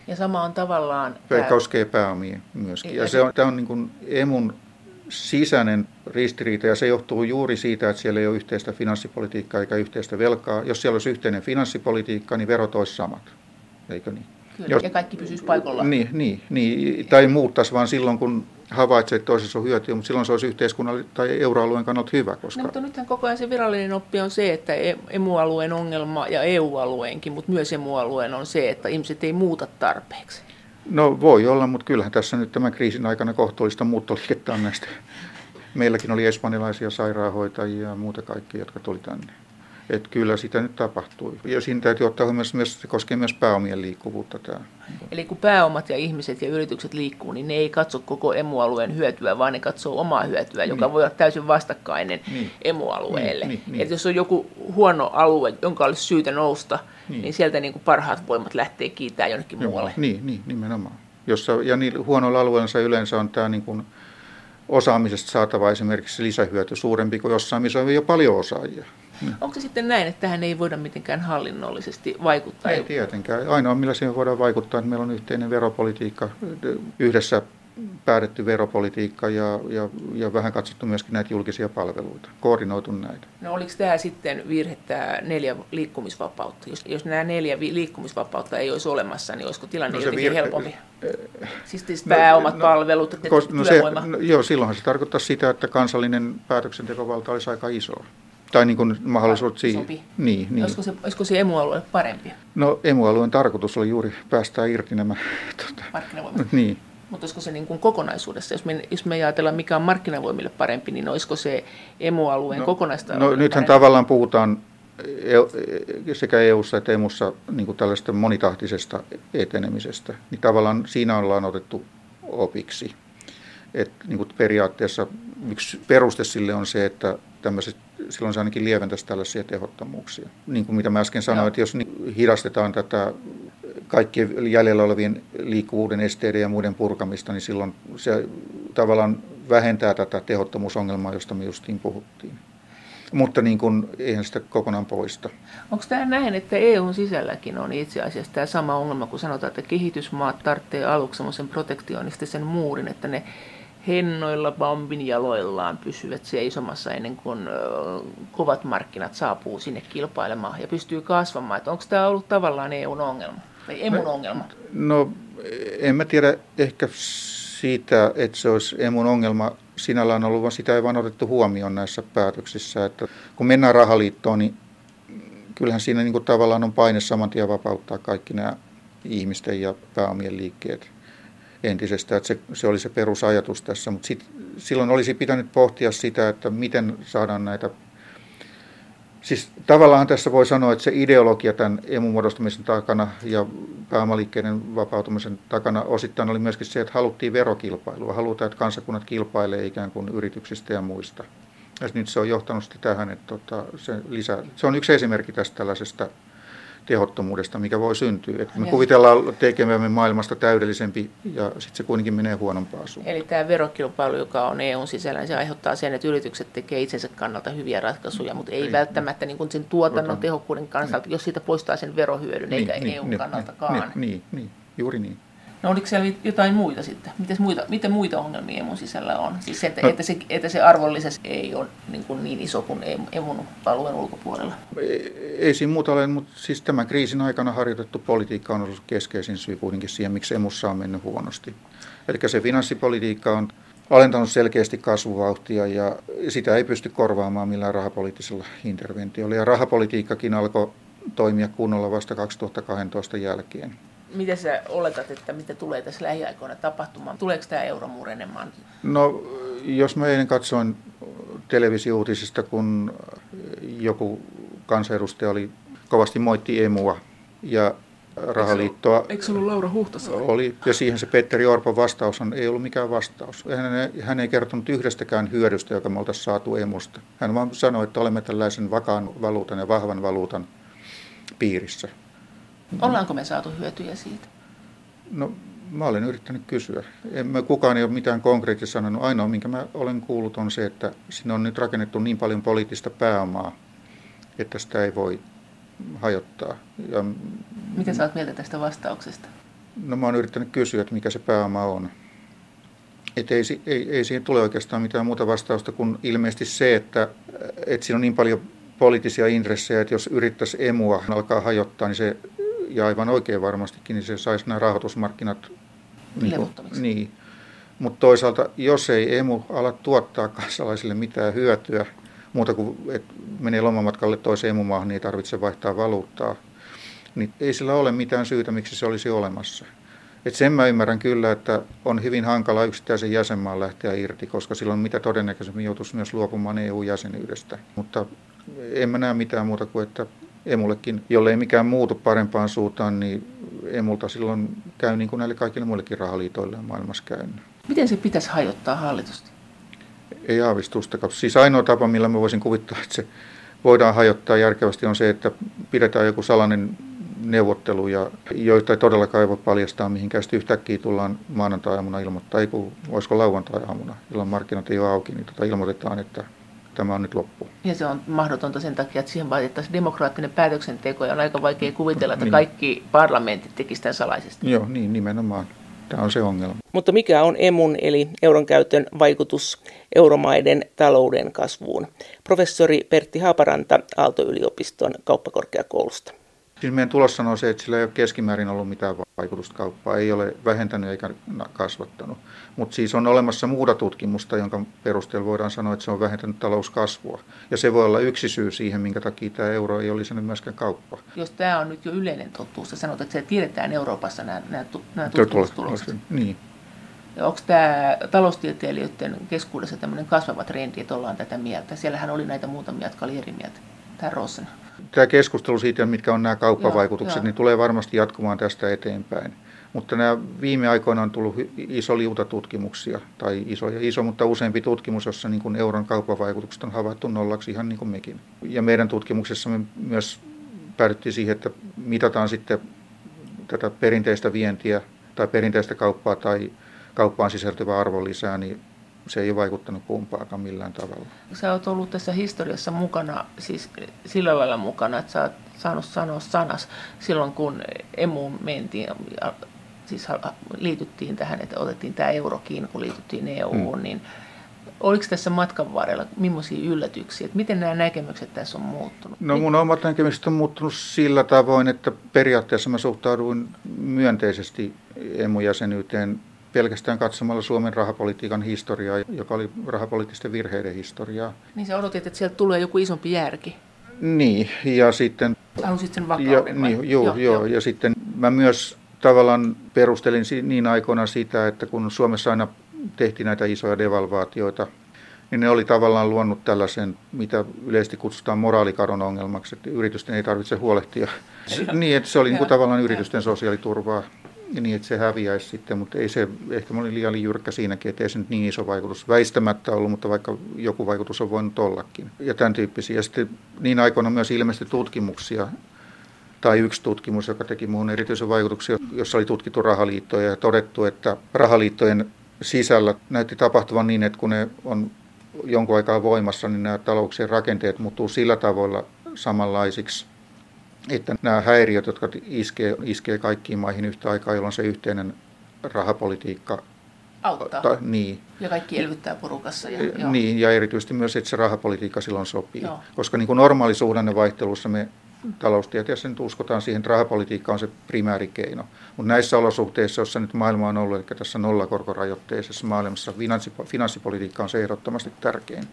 Ja sama on tavallaan... Se koskee pääomia myöskin. Ja, ja se on, tämä on niin kuin emun sisäinen ristiriita ja se johtuu juuri siitä, että siellä ei ole yhteistä finanssipolitiikkaa eikä yhteistä velkaa. Jos siellä olisi yhteinen finanssipolitiikka, niin verot olisi samat, eikö niin? Kyllä, Jos, ja kaikki pysyisi paikalla. Niin, niin, niin, tai muuttaisi vaan silloin, kun havaitsee, että toisessa on hyötyä, mutta silloin se olisi yhteiskunnan tai euroalueen kannalta hyvä. Koska... No, mutta nythän koko ajan se virallinen oppi on se, että e- emu-alueen ongelma ja EU-alueenkin, mutta myös emu-alueen on se, että ihmiset ei muuta tarpeeksi. No voi olla, mutta kyllähän tässä nyt tämän kriisin aikana kohtuullista muuttoliikettä on näistä. Meilläkin oli espanjalaisia sairaanhoitajia ja muuta kaikkia, jotka tuli tänne. Että kyllä sitä nyt tapahtui. Ja siinä täytyy ottaa huomioon myös, se koskee myös pääomien liikkuvuutta. Tämä. Eli kun pääomat ja ihmiset ja yritykset liikkuu, niin ne ei katso koko emualueen hyötyä, vaan ne katsoo omaa hyötyä, joka niin. voi olla täysin vastakkainen niin. emualueelle. Niin, niin, niin. Että jos on joku huono alue, jonka olisi syytä nousta, niin, niin sieltä niin kuin parhaat voimat lähtee kiittämään jonnekin Joo, muualle. Niin, niin nimenomaan. Jossa, ja niin huonoilla alueilla yleensä on tämä niin kuin osaamisesta saatava esimerkiksi lisähyöty suurempi kuin jossain, missä on jo paljon osaajia. Hmm. Onko se sitten näin, että tähän ei voida mitenkään hallinnollisesti vaikuttaa? Ei tietenkään. Ainoa, millä siihen voidaan vaikuttaa, että meillä on yhteinen veropolitiikka yhdessä päätetty veropolitiikka ja, ja, ja vähän katsottu myöskin näitä julkisia palveluita, koordinoitu näitä. No oliko tämä sitten virhe, tämä neljä liikkumisvapautta? Jos, jos nämä neljä liikkumisvapautta ei olisi olemassa, niin olisiko tilanne no jotenkin virhe, helpompi? Äh, siis, siis no, pääomat, no, palvelut, no se, no, Joo, silloinhan se tarkoittaa sitä, että kansallinen päätöksentekovalta olisi aika iso. Tai niin kuin mahdollisuus siihen. Niin, niin. Olisiko se, olisiko se emualue parempi? No emualueen tarkoitus oli juuri päästää irti nämä... Tuota, Markkinavoimat. Niin, mutta olisiko se niin kuin kokonaisuudessa, jos me, jos me ajatellaan mikä on markkinavoimille parempi, niin olisiko se emu-alueen no, kokonaista? No nythän parempi? tavallaan puhutaan e- sekä EU-ssa että EMUssa niin kuin tällaista monitahtisesta etenemisestä, niin tavallaan siinä ollaan otettu opiksi. Et, niin kuin periaatteessa yksi peruste sille on se, että tämmöiset, silloin se ainakin lieventäisi tällaisia tehottomuuksia. Niin kuin mitä mä äsken sanoin, no. että jos niin hidastetaan tätä kaikkien jäljellä olevien liikkuvuuden esteiden ja muiden purkamista, niin silloin se tavallaan vähentää tätä tehottomuusongelmaa, josta me justiin puhuttiin. Mutta niin kuin, eihän sitä kokonaan poista. Onko tämä näin, että EUn sisälläkin on itse asiassa tämä sama ongelma, kun sanotaan, että kehitysmaat tarvitsee aluksi semmoisen protektionistisen muurin, että ne hennoilla bambin jaloillaan pysyvät seisomassa ennen kuin kovat markkinat saapuu sinne kilpailemaan ja pystyy kasvamaan. Että onko tämä ollut tavallaan EUn ongelma? Tai emun ongelma? No, en mä tiedä ehkä siitä, että se olisi emun ongelma sinällään ollut, vaan sitä ei vaan otettu huomioon näissä päätöksissä. Että kun mennään rahaliittoon, niin kyllähän siinä niin kuin tavallaan on paine saman tien vapauttaa kaikki nämä ihmisten ja pääomien liikkeet entisestä. Että se, se oli se perusajatus tässä, mutta sit, silloin olisi pitänyt pohtia sitä, että miten saadaan näitä Siis tavallaan tässä voi sanoa, että se ideologia tämän emun muodostamisen takana ja pääomaliikkeiden vapautumisen takana osittain oli myöskin se, että haluttiin verokilpailua. Halutaan, että kansakunnat kilpailee ikään kuin yrityksistä ja muista. Ja nyt se on johtanut tähän, että tota, se, lisää, se on yksi esimerkki tästä tällaisesta tehottomuudesta, mikä voi syntyä. Että me kuvitellaan tekemämme maailmasta täydellisempi ja sitten se kuitenkin menee huonompaan suuntaan. Eli tämä verokilpailu, joka on EUn sisällä, niin se aiheuttaa sen, että yritykset tekee itsensä kannalta hyviä ratkaisuja, mutta ei, ei välttämättä niin kuin sen tuotannon Tuotan. tehokkuuden kannalta, niin. jos siitä poistaa sen verohyödyn, niin, eikä niin, EUn niin, kannaltakaan. Niin, niin, niin, juuri niin. No oliko siellä jotain muita sitten? Miten muita, miten muita ongelmia emun sisällä on? Siis että, no. että, se, että se arvollisuus ei ole niin, kuin niin iso kuin emun alueen ulkopuolella. Ei, ei siinä muuta ole, mutta siis tämän kriisin aikana harjoitettu politiikka on ollut keskeisin syy kuitenkin siihen, miksi emussa on mennyt huonosti. Eli se finanssipolitiikka on alentanut selkeästi kasvuvauhtia ja sitä ei pysty korvaamaan millään rahapoliittisella interventiolla. Ja rahapolitiikkakin alkoi toimia kunnolla vasta 2012 jälkeen. Miten sä oletat, että mitä tulee tässä lähiaikoina tapahtumaan? Tuleeko tämä euro murenemaan? No, jos mä eilen katsoin televisiouutisista, kun joku kansanedustaja oli kovasti moitti emua ja rahaliittoa. Eikö se ollut Laura Huhtasaari? Oli, ja siihen se Petteri Orpon vastaus ei ollut mikään vastaus. Hän, hän ei kertonut yhdestäkään hyödystä, joka me oltaisiin saatu emusta. Hän vaan sanoi, että olemme tällaisen vakaan valuutan ja vahvan valuutan piirissä. Ollaanko me saatu hyötyjä siitä? No mä olen yrittänyt kysyä. En, mä, kukaan ei ole mitään konkreettista sanonut. Ainoa, minkä mä olen kuullut, on se, että siinä on nyt rakennettu niin paljon poliittista pääomaa, että sitä ei voi hajottaa. Ja, Mitä sä oot mieltä tästä vastauksesta? No mä oon yrittänyt kysyä, että mikä se pääoma on. Et ei, ei, ei siihen tule oikeastaan mitään muuta vastausta kuin ilmeisesti se, että, että siinä on niin paljon poliittisia intressejä, että jos yrittäisi emua alkaa hajottaa, niin se, ja aivan oikein varmastikin, niin se saisi nämä rahoitusmarkkinat niin, niin. Mutta toisaalta, jos ei emu ala tuottaa kansalaisille mitään hyötyä, muuta kuin että menee lomamatkalle toiseen emumaahan, niin ei tarvitse vaihtaa valuuttaa, niin ei sillä ole mitään syytä, miksi se olisi olemassa. Et sen mä ymmärrän kyllä, että on hyvin hankala yksittäisen jäsenmaan lähteä irti, koska silloin mitä todennäköisemmin joutuisi myös luopumaan EU-jäsenyydestä. Mutta en mä näe mitään muuta kuin, että emullekin, jollei mikään muutu parempaan suuntaan, niin emulta silloin käy niin kuin näille kaikille muillekin rahaliitoille maailmassa käynyt. Miten se pitäisi hajottaa hallitusta? Ei aavistusta. Siis ainoa tapa, millä mä voisin kuvittaa, että se voidaan hajottaa järkevästi, on se, että pidetään joku salainen neuvottelu, ja joita ei todellakaan ei voi paljastaa mihinkään. Sitten yhtäkkiä tullaan maanantai-aamuna ilmoittaa, ei kun olisiko lauantai-aamuna, jolloin markkinat ei ole auki, niin tota ilmoitetaan, että tämä on nyt loppu. Ja se on mahdotonta sen takia, että siihen vaadittaisiin demokraattinen päätöksenteko ja on aika vaikea kuvitella, että niin. kaikki parlamentit tekisivät tämän salaisesti. Joo, niin nimenomaan. Tämä on se ongelma. Mutta mikä on emun eli euron käytön vaikutus euromaiden talouden kasvuun? Professori Pertti Haaparanta Aalto-yliopiston kauppakorkeakoulusta. Siis meidän tulos sanoo se, että sillä ei ole keskimäärin ollut mitään vaikutusta kauppaa, ei ole vähentänyt eikä kasvattanut. Mutta siis on olemassa muuta tutkimusta, jonka perusteella voidaan sanoa, että se on vähentänyt talouskasvua. Ja se voi olla yksi syy siihen, minkä takia tämä euro ei ole lisännyt myöskään kauppaa. Jos tämä on nyt jo yleinen totuus, ja sanot, että se tiedetään Euroopassa nämä, nämä, tutkimustulokset. Niin. Onko tämä taloustieteilijöiden keskuudessa tämmöinen kasvava trendi, että ollaan tätä mieltä? Siellähän oli näitä muutamia, jotka oli eri mieltä. Tämä Rosen tämä keskustelu siitä, mitkä on nämä kauppavaikutukset, joo, niin tulee varmasti jatkumaan tästä eteenpäin. Mutta nämä viime aikoina on tullut iso liuta tutkimuksia, tai iso ja iso, mutta useampi tutkimus, jossa niin kuin euron kauppavaikutukset on havaittu nollaksi ihan niin kuin mekin. Ja meidän tutkimuksessa me myös päädyttiin siihen, että mitataan sitten tätä perinteistä vientiä tai perinteistä kauppaa tai kauppaan sisältyvää arvonlisää, niin se ei ole vaikuttanut kumpaakaan millään tavalla. Sä oot ollut tässä historiassa mukana, siis sillä lailla mukana, että sä oot saanut sanoa sanas silloin, kun emu mentiin, siis liityttiin tähän, että otettiin tämä eurokin, kun liityttiin EU:hun, hmm. niin oliko tässä matkan varrella millaisia yllätyksiä, että miten nämä näkemykset tässä on muuttunut? No mun omat näkemykset on muuttunut sillä tavoin, että periaatteessa mä suhtauduin myönteisesti emu-jäsenyyteen pelkästään katsomalla Suomen rahapolitiikan historiaa, joka oli rahapoliittisten virheiden historiaa. Niin sä odotit, että sieltä tulee joku isompi järki. Niin, ja sitten... Halusit sen vakauden ja, niin, joo, joo, joo, ja sitten mä myös tavallaan perustelin niin aikoina sitä, että kun Suomessa aina tehtiin näitä isoja devalvaatioita, niin ne oli tavallaan luonut tällaisen, mitä yleisesti kutsutaan moraalikaron ongelmaksi, että yritysten ei tarvitse huolehtia. niin, että se oli niin kuin tavallaan yritysten sosiaaliturvaa niin, että se häviäisi sitten, mutta ei se, ehkä mä olin liian jyrkkä siinäkin, että ei se nyt niin iso vaikutus väistämättä ollut, mutta vaikka joku vaikutus on voinut ollakin. Ja tämän tyyppisiä. Ja sitten niin aikoina myös ilmestyi tutkimuksia, tai yksi tutkimus, joka teki muuhun erityisen vaikutuksia, jossa oli tutkittu rahaliittoja ja todettu, että rahaliittojen sisällä näytti tapahtuvan niin, että kun ne on jonkun aikaa voimassa, niin nämä talouksien rakenteet muuttuu sillä tavalla samanlaisiksi, että nämä häiriöt, jotka iskee, iskee kaikkiin maihin yhtä aikaa, jolloin se yhteinen rahapolitiikka auttaa. Ta, niin. Ja kaikki elvyttää porukassa. Ja, joo. Niin, ja erityisesti myös, että se rahapolitiikka silloin sopii. Joo. Koska niin kuin suhdannevaihtelussa me taloustieteessä nyt uskotaan siihen, että rahapolitiikka on se primäärikeino. Mutta näissä olosuhteissa, joissa nyt maailma on ollut, eli tässä nollakorkorajoitteisessa maailmassa, finanssipolitiikka on se ehdottomasti tärkein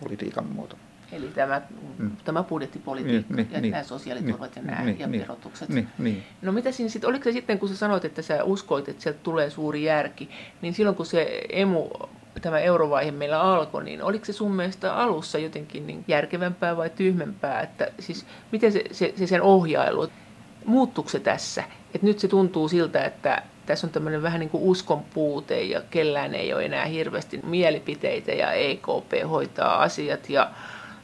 politiikan muoto. Eli tämä, mm. tämä budjettipolitiikka niin, ja niin, nämä sosiaaliturvat niin, ja nämä niin, ja niin, verotukset. Niin, niin. No mitä siinä sitten, oliko se sitten, kun sä sanoit, että sä uskoit, että sieltä tulee suuri järki, niin silloin kun se emu, tämä eurovaihe meillä alkoi, niin oliko se sun mielestä alussa jotenkin niin järkevämpää vai tyhmempää? Että siis miten se, se, se sen ohjailu, muuttuuko se tässä? Että nyt se tuntuu siltä, että tässä on tämmöinen vähän niin kuin uskon puute ja kellään ei ole enää hirveästi mielipiteitä ja EKP hoitaa asiat ja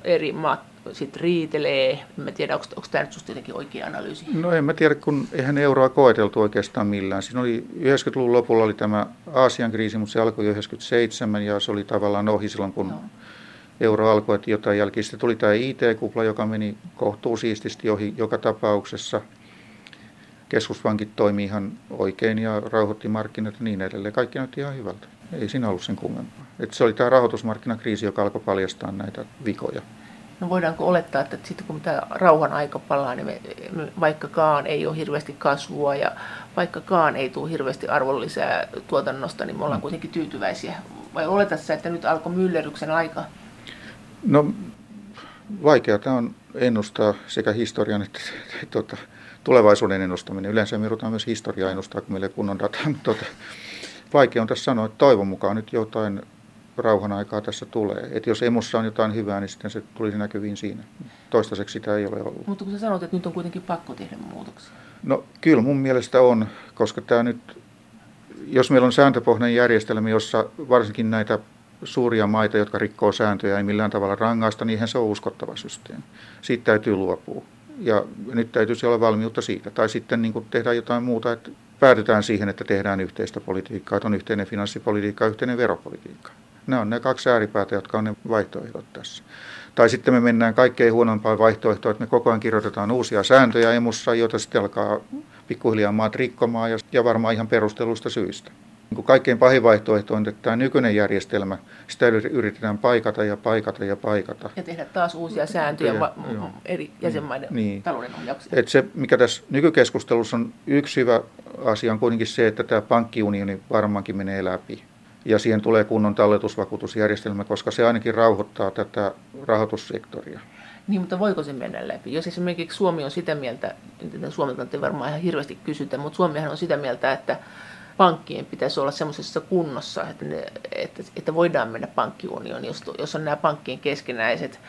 eri maat sitten riitelee. En tiedä, onko, onko tämä nyt just jotenkin oikea analyysi? No en mä tiedä, kun eihän euroa koeteltu oikeastaan millään. Siinä oli 90-luvun lopulla oli tämä Aasian kriisi, mutta se alkoi jo 97 ja se oli tavallaan ohi silloin, kun no. euro alkoi, että jotain jälkeen. Sitten tuli tämä IT-kupla, joka meni kohtuu siististi ohi joka tapauksessa. keskuspankit toimii ihan oikein ja rauhoitti markkinat ja niin edelleen. Kaikki näytti ihan hyvältä. Ei siinä ollut sen kummempaa. Et se oli tämä rahoitusmarkkinakriisi, joka alkoi paljastaa näitä vikoja. No voidaanko olettaa, että sitten kun tämä rauhan aika palaa, niin me, me, vaikkakaan ei ole hirveästi kasvua ja vaikkakaan ei tule hirveästi arvonlisää tuotannosta, niin me ollaan mm. kuitenkin tyytyväisiä. Vai oletat sä, että nyt alkoi myllerryksen aika? No vaikeaa on ennustaa sekä historian että tuota, tulevaisuuden ennustaminen. Yleensä me joudutaan myös historiaa ennustaa, kun meillä ei kunnon dataa. Mutta tuota, vaikea on tässä sanoa, että toivon mukaan nyt jotain rauhan aikaa tässä tulee. Että jos emussa on jotain hyvää, niin sitten se tulisi näkyviin siinä. Toistaiseksi sitä ei ole ollut. Mutta kun sä sanot, että nyt on kuitenkin pakko tehdä muutoksia. No kyllä mun mielestä on, koska tämä nyt, jos meillä on sääntöpohjainen järjestelmä, jossa varsinkin näitä suuria maita, jotka rikkoo sääntöjä, ei millään tavalla rangaista, niin eihän se on uskottava systeemi. Siitä täytyy luopua. Ja nyt täytyisi olla valmiutta siitä. Tai sitten niin tehdään jotain muuta, että päädytään siihen, että tehdään yhteistä politiikkaa, että on yhteinen finanssipolitiikka ja yhteinen veropolitiikka. Nämä on ne kaksi ääripäätä, jotka on ne vaihtoehdot tässä. Tai sitten me mennään kaikkein huonompaan vaihtoehtoon, että me koko ajan kirjoitetaan uusia sääntöjä emussa, joita sitten alkaa pikkuhiljaa maat rikkomaan ja, varmaan ihan perusteluista syistä. Niin kaikkein pahin vaihtoehto on, että tämä nykyinen järjestelmä, sitä yritetään paikata ja paikata ja paikata. Ja tehdä taas uusia sääntöjä ja, eri jäsenmaiden niin. talouden ohjaukseen. Et se, mikä tässä nykykeskustelussa on yksi hyvä asia, on kuitenkin se, että tämä pankkiunioni varmaankin menee läpi. Ja siihen tulee kunnon talletusvakuutusjärjestelmä, koska se ainakin rauhoittaa tätä rahoitussektoria. Niin, mutta voiko se mennä läpi? Jos esimerkiksi Suomi on sitä mieltä, Suomelta ei varmaan ihan hirveästi kysytä, mutta Suomihan on sitä mieltä, että pankkien pitäisi olla semmoisessa kunnossa, että, ne, että, että voidaan mennä pankkiunioniin, jos, jos on nämä pankkien keskinäiset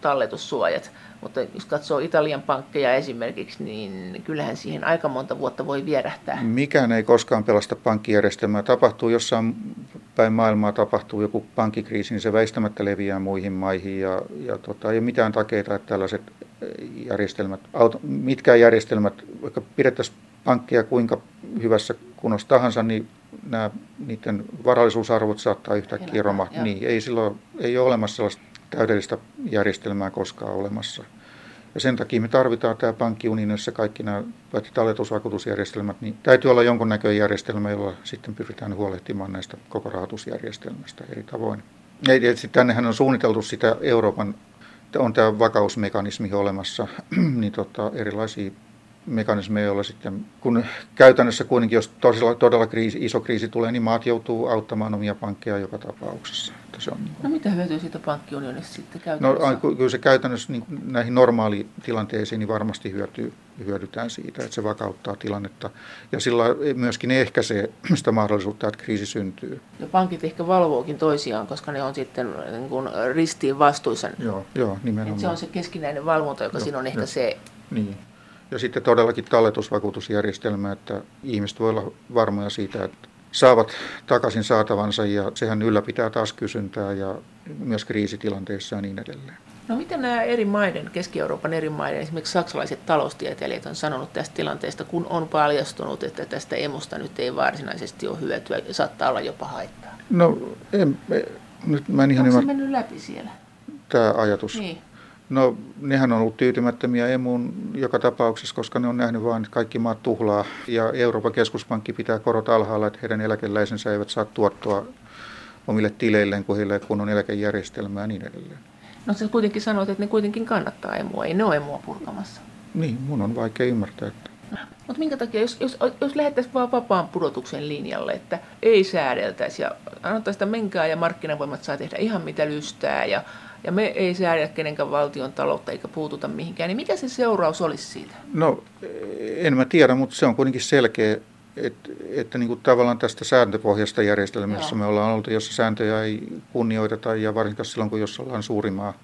talletussuojat. Mutta jos katsoo Italian pankkeja esimerkiksi, niin kyllähän siihen aika monta vuotta voi vierähtää. Mikään ei koskaan pelasta pankkijärjestelmää. Tapahtuu jossain päin maailmaa tapahtuu joku pankkikriisi, niin se väistämättä leviää muihin maihin. Ja, ja tota, ei ole mitään takeita, että tällaiset järjestelmät, mitkään järjestelmät, vaikka pidettäisiin pankkia kuinka hyvässä kunnossa tahansa, niin nämä, niiden varallisuusarvot saattaa yhtäkkiä romahtaa. Niin, ei, silloin, ei ole olemassa sellaista täydellistä järjestelmää koskaan olemassa. Ja sen takia me tarvitaan tämä pankkiunionissa kaikki nämä paitsi talletusvakuutusjärjestelmät, niin täytyy olla jonkunnäköinen järjestelmä, jolla sitten pyritään huolehtimaan näistä koko rahoitusjärjestelmästä eri tavoin. Ja tännehän on suunniteltu sitä Euroopan, on tämä vakausmekanismi olemassa, niin tota, erilaisia mekanismeja, joilla sitten, kun käytännössä kuitenkin, jos todella, todella kriisi, iso kriisi tulee, niin maat joutuu auttamaan omia pankkeja joka tapauksessa. Että se on, niin no mitä hyötyä siitä pankkiunionista sitten käytännössä? No kyllä se käytännössä niin näihin normaalitilanteisiin niin varmasti hyötyy, hyödytään siitä, että se vakauttaa tilannetta. Ja sillä myöskin ehkäisee sitä mahdollisuutta, että kriisi syntyy. Ja pankit ehkä valvookin toisiaan, koska ne on sitten niin kuin ristiin vastuissa. Joo, joo nimenomaan. Että se on se keskinäinen valvonta, joka joo, siinä on ehkä jo. se... Niin. Ja sitten todellakin talletusvakuutusjärjestelmä, että ihmiset voi olla varmoja siitä, että saavat takaisin saatavansa ja sehän ylläpitää taas kysyntää ja myös kriisitilanteissa ja niin edelleen. No miten nämä eri maiden, Keski-Euroopan eri maiden, esimerkiksi saksalaiset taloustieteilijät on sanonut tästä tilanteesta, kun on paljastunut, että tästä emusta nyt ei varsinaisesti ole hyötyä ja saattaa olla jopa haittaa? No en, nyt mä en ihan Onko se mennyt läpi siellä? Tämä ajatus. Niin. No, nehän on ollut tyytymättömiä emuun joka tapauksessa, koska ne on nähnyt vain, että kaikki maat tuhlaa. Ja Euroopan keskuspankki pitää korot alhaalla, että heidän eläkeläisensä eivät saa tuottoa omille tileilleen, kun heillä kun on eläkejärjestelmää ja niin edelleen. No sä kuitenkin sanoit, että ne kuitenkin kannattaa emua, ei ne ole emua purkamassa. Niin, mun on vaikea ymmärtää. Että... Mutta minkä takia, jos, jos, jos lähdettäisiin vaan vapaan pudotuksen linjalle, että ei säädeltäisi ja annettaisiin sitä menkää ja markkinavoimat saa tehdä ihan mitä lystää ja ja me ei säädä kenenkään valtion taloutta eikä puututa mihinkään, niin mikä se seuraus olisi siitä? No en mä tiedä, mutta se on kuitenkin selkeä, että, että niin kuin tavallaan tästä sääntöpohjasta järjestelmässä Joo. me ollaan oltu, jossa sääntöjä ei kunnioiteta ja varsinkin silloin, kun jos ollaan suurimaa.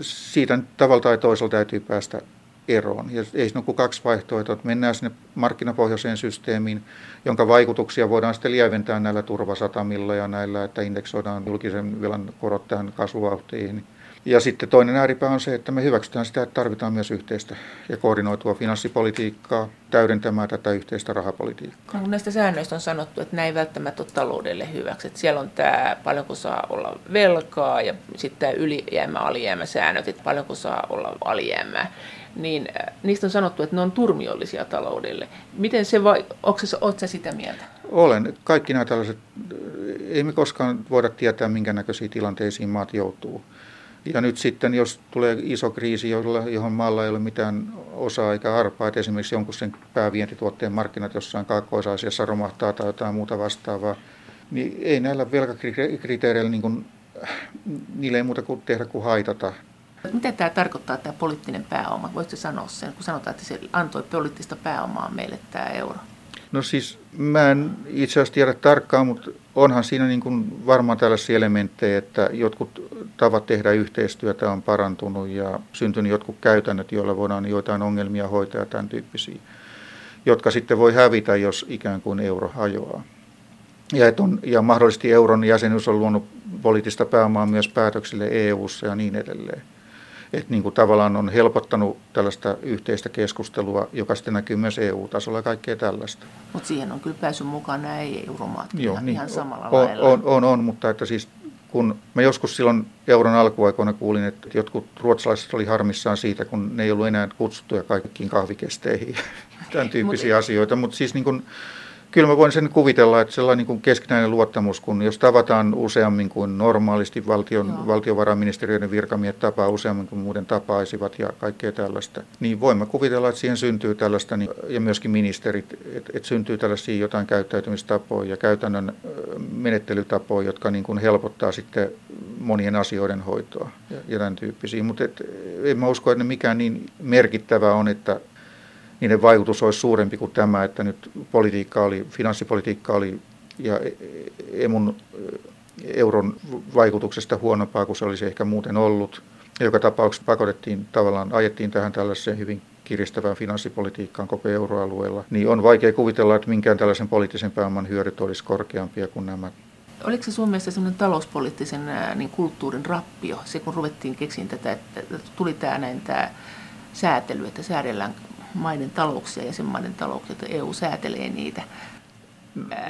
Siitä tavalla tai toisella täytyy päästä eroon. Ja ei siinä ole kuin kaksi vaihtoehtoa, että mennään sinne markkinapohjaiseen systeemiin, jonka vaikutuksia voidaan sitten lieventää näillä turvasatamilla ja näillä, että indeksoidaan julkisen velan korot tähän kasvuvauhtiin. Ja sitten toinen ääripää on se, että me hyväksytään sitä, että tarvitaan myös yhteistä ja koordinoitua finanssipolitiikkaa täydentämään tätä yhteistä rahapolitiikkaa. No, näistä säännöistä on sanottu, että näin välttämättä ole taloudelle hyväksi. Että siellä on tämä paljonko saa olla velkaa ja sitten tämä ylijäämä, alijäämäsäännöt, että paljonko saa olla alijäämää niin äh, niistä on sanottu, että ne on turmiollisia taloudelle. Miten se vai, onko se, sä sitä mieltä? Olen. Kaikki nämä tällaiset, ei me koskaan voida tietää, minkä näköisiin tilanteisiin maat joutuu. Ja nyt sitten, jos tulee iso kriisi, johon maalla ei ole mitään osaa eikä arpaa, että esimerkiksi jonkun sen päävientituotteen markkinat jossain kaakkois romahtaa tai jotain muuta vastaavaa, niin ei näillä velkakriteereillä, niin kuin, niille ei muuta kuin tehdä kuin haitata. Mitä tämä tarkoittaa, tämä poliittinen pääoma? Voisitko sanoa sen, kun sanotaan, että se antoi poliittista pääomaa meille tämä euro? No siis mä en itse asiassa tiedä tarkkaan, mutta onhan siinä niin kuin varmaan tällaisia elementtejä, että jotkut tavat tehdä yhteistyötä on parantunut ja syntynyt jotkut käytännöt, joilla voidaan joitain ongelmia hoitaa ja tämän tyyppisiä, jotka sitten voi hävitä, jos ikään kuin euro hajoaa. Ja, on, ja mahdollisesti euron jäsenyys on luonut poliittista pääomaa myös päätöksille EU-ssa ja niin edelleen että niin kuin tavallaan on helpottanut tällaista yhteistä keskustelua, joka sitten näkyy myös EU-tasolla ja kaikkea tällaista. Mutta siihen on kyllä päässyt mukaan nämä ei-euromaat Joo, ihan, niin, ihan samalla on, lailla. On, on, on, mutta että siis kun mä joskus silloin euron alkuaikoina kuulin, että jotkut ruotsalaiset oli harmissaan siitä, kun ne ei ollut enää kutsuttuja kaikkiin kahvikesteihin, tämän tyyppisiä asioita, mutta siis niin kuin, Kyllä mä voin sen kuvitella, että sellainen niin kuin keskinäinen luottamus, kun jos tavataan useammin kuin normaalisti valtion, valtiovarainministeriöiden virkamiehet tapaa useammin kuin muuten tapaisivat ja kaikkea tällaista, niin voimme kuvitella, että siihen syntyy tällaista, niin, ja myöskin ministerit, että, että syntyy tällaisia jotain käyttäytymistapoja ja käytännön menettelytapoja, jotka niin kuin helpottaa sitten monien asioiden hoitoa ja, ja tämän tyyppisiä. Mutta en mä usko, että mikään niin merkittävä on, että niiden vaikutus olisi suurempi kuin tämä, että nyt politiikka oli, finanssipolitiikka oli ja emun euron vaikutuksesta huonompaa kuin se olisi ehkä muuten ollut. Joka tapauksessa pakotettiin tavallaan, ajettiin tähän tällaiseen hyvin kiristävään finanssipolitiikkaan koko euroalueella, niin on vaikea kuvitella, että minkään tällaisen poliittisen pääoman hyödyt olisi korkeampia kuin nämä. Oliko se sun mielestä sellainen talouspoliittisen niin kulttuurin rappio, se kun ruvettiin keksiin tätä, että tuli tämä näin tämä säätely, että säädellään maiden talouksia, jäsenmaiden talouksia, että EU säätelee niitä.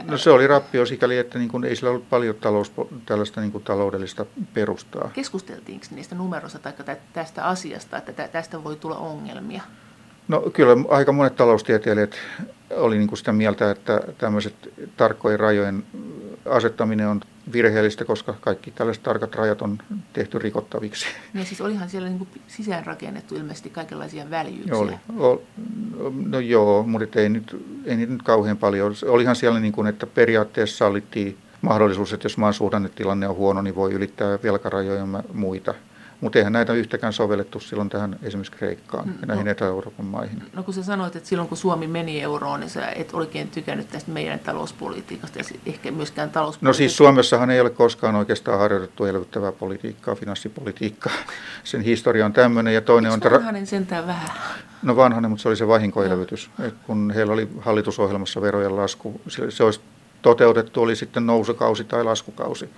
No se oli rappio sikäli, että niin ei sillä ollut paljon talous, tällaista niin taloudellista perustaa. Keskusteltiinko niistä numeroista tai tästä asiasta, että tästä voi tulla ongelmia? No kyllä aika monet taloustieteilijät oli niin sitä mieltä, että tämmöiset tarkkojen rajojen asettaminen on virheellistä, koska kaikki tällaiset tarkat rajat on tehty rikottaviksi. Niin siis olihan siellä niin sisäänrakennettu ilmeisesti kaikenlaisia väljyyksiä. Oli, o, no joo, mutta ei nyt, ei nyt kauhean paljon. Olihan siellä niin kuin, että periaatteessa sallittiin mahdollisuus, että jos maan suhdannetilanne on huono, niin voi ylittää velkarajoja ja muita. Mutta eihän näitä yhtäkään sovellettu silloin tähän esimerkiksi Kreikkaan ja no, näihin Etä-Euroopan maihin. No kun sä sanoit, että silloin kun Suomi meni euroon, niin sä et oikein tykännyt tästä meidän talouspolitiikasta ja ehkä myöskään talouspolitiikasta. No siis Suomessahan ei ole koskaan oikeastaan harjoitettu elvyttävää politiikkaa, finanssipolitiikkaa. Sen historia on tämmöinen ja toinen Eikö on... vanhanen sentään vähän? No vanhanen, mutta se oli se vahinkoelvytys. No. kun heillä oli hallitusohjelmassa verojen lasku, se olisi toteutettu, oli sitten nousukausi tai laskukausi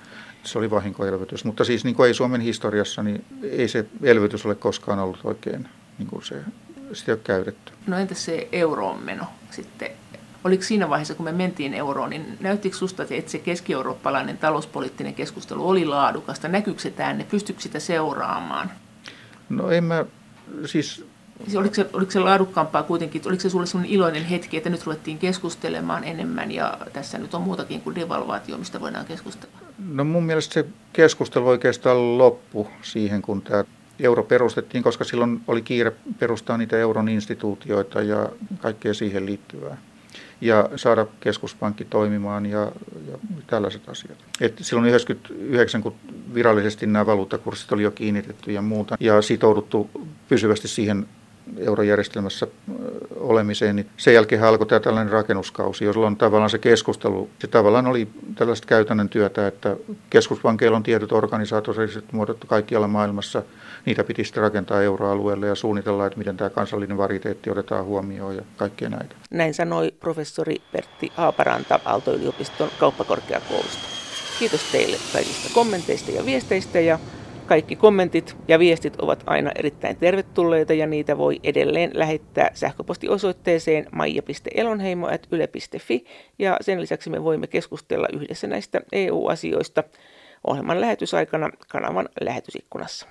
se oli vahinkoelvytys. Mutta siis niin kuin ei Suomen historiassa, niin ei se elvytys ole koskaan ollut oikein, niin kuin se, sitä ei ole käytetty. No entäs se euroon meno sitten? Oliko siinä vaiheessa, kun me mentiin euroon, niin näyttikö susta, että se keski-eurooppalainen talouspoliittinen keskustelu oli laadukasta? Näkyykö se tänne? Pystyykö sitä seuraamaan? No en mä, siis Siis oliko, se, oliko se laadukkaampaa kuitenkin, oliko se sulle sellainen iloinen hetki, että nyt ruvettiin keskustelemaan enemmän ja tässä nyt on muutakin kuin devalvaatio, mistä voidaan keskustella? No mun mielestä se keskustelu oikeastaan loppu siihen, kun tämä euro perustettiin, koska silloin oli kiire perustaa niitä euron instituutioita ja kaikkea siihen liittyvää. Ja saada keskuspankki toimimaan ja, ja tällaiset asiat. Et silloin 1999, kun virallisesti nämä valuuttakurssit oli jo kiinnitetty ja muuta, ja sitouduttu pysyvästi siihen eurojärjestelmässä olemiseen, niin sen jälkeen alkoi tämä tällainen rakennuskausi, jolloin tavallaan se keskustelu, se tavallaan oli tällaista käytännön työtä, että keskuspankeilla on tietyt organisatoriset muodot kaikkialla maailmassa, niitä piti sitten rakentaa euroalueelle ja suunnitella, että miten tämä kansallinen variteetti otetaan huomioon ja kaikkea näitä. Näin sanoi professori Pertti Haaparanta Aalto-yliopiston kauppakorkeakoulusta. Kiitos teille kaikista kommenteista ja viesteistä ja kaikki kommentit ja viestit ovat aina erittäin tervetulleita ja niitä voi edelleen lähettää sähköpostiosoitteeseen maija.elonheimo.yle.fi ja sen lisäksi me voimme keskustella yhdessä näistä EU-asioista ohjelman lähetysaikana kanavan lähetysikkunassa.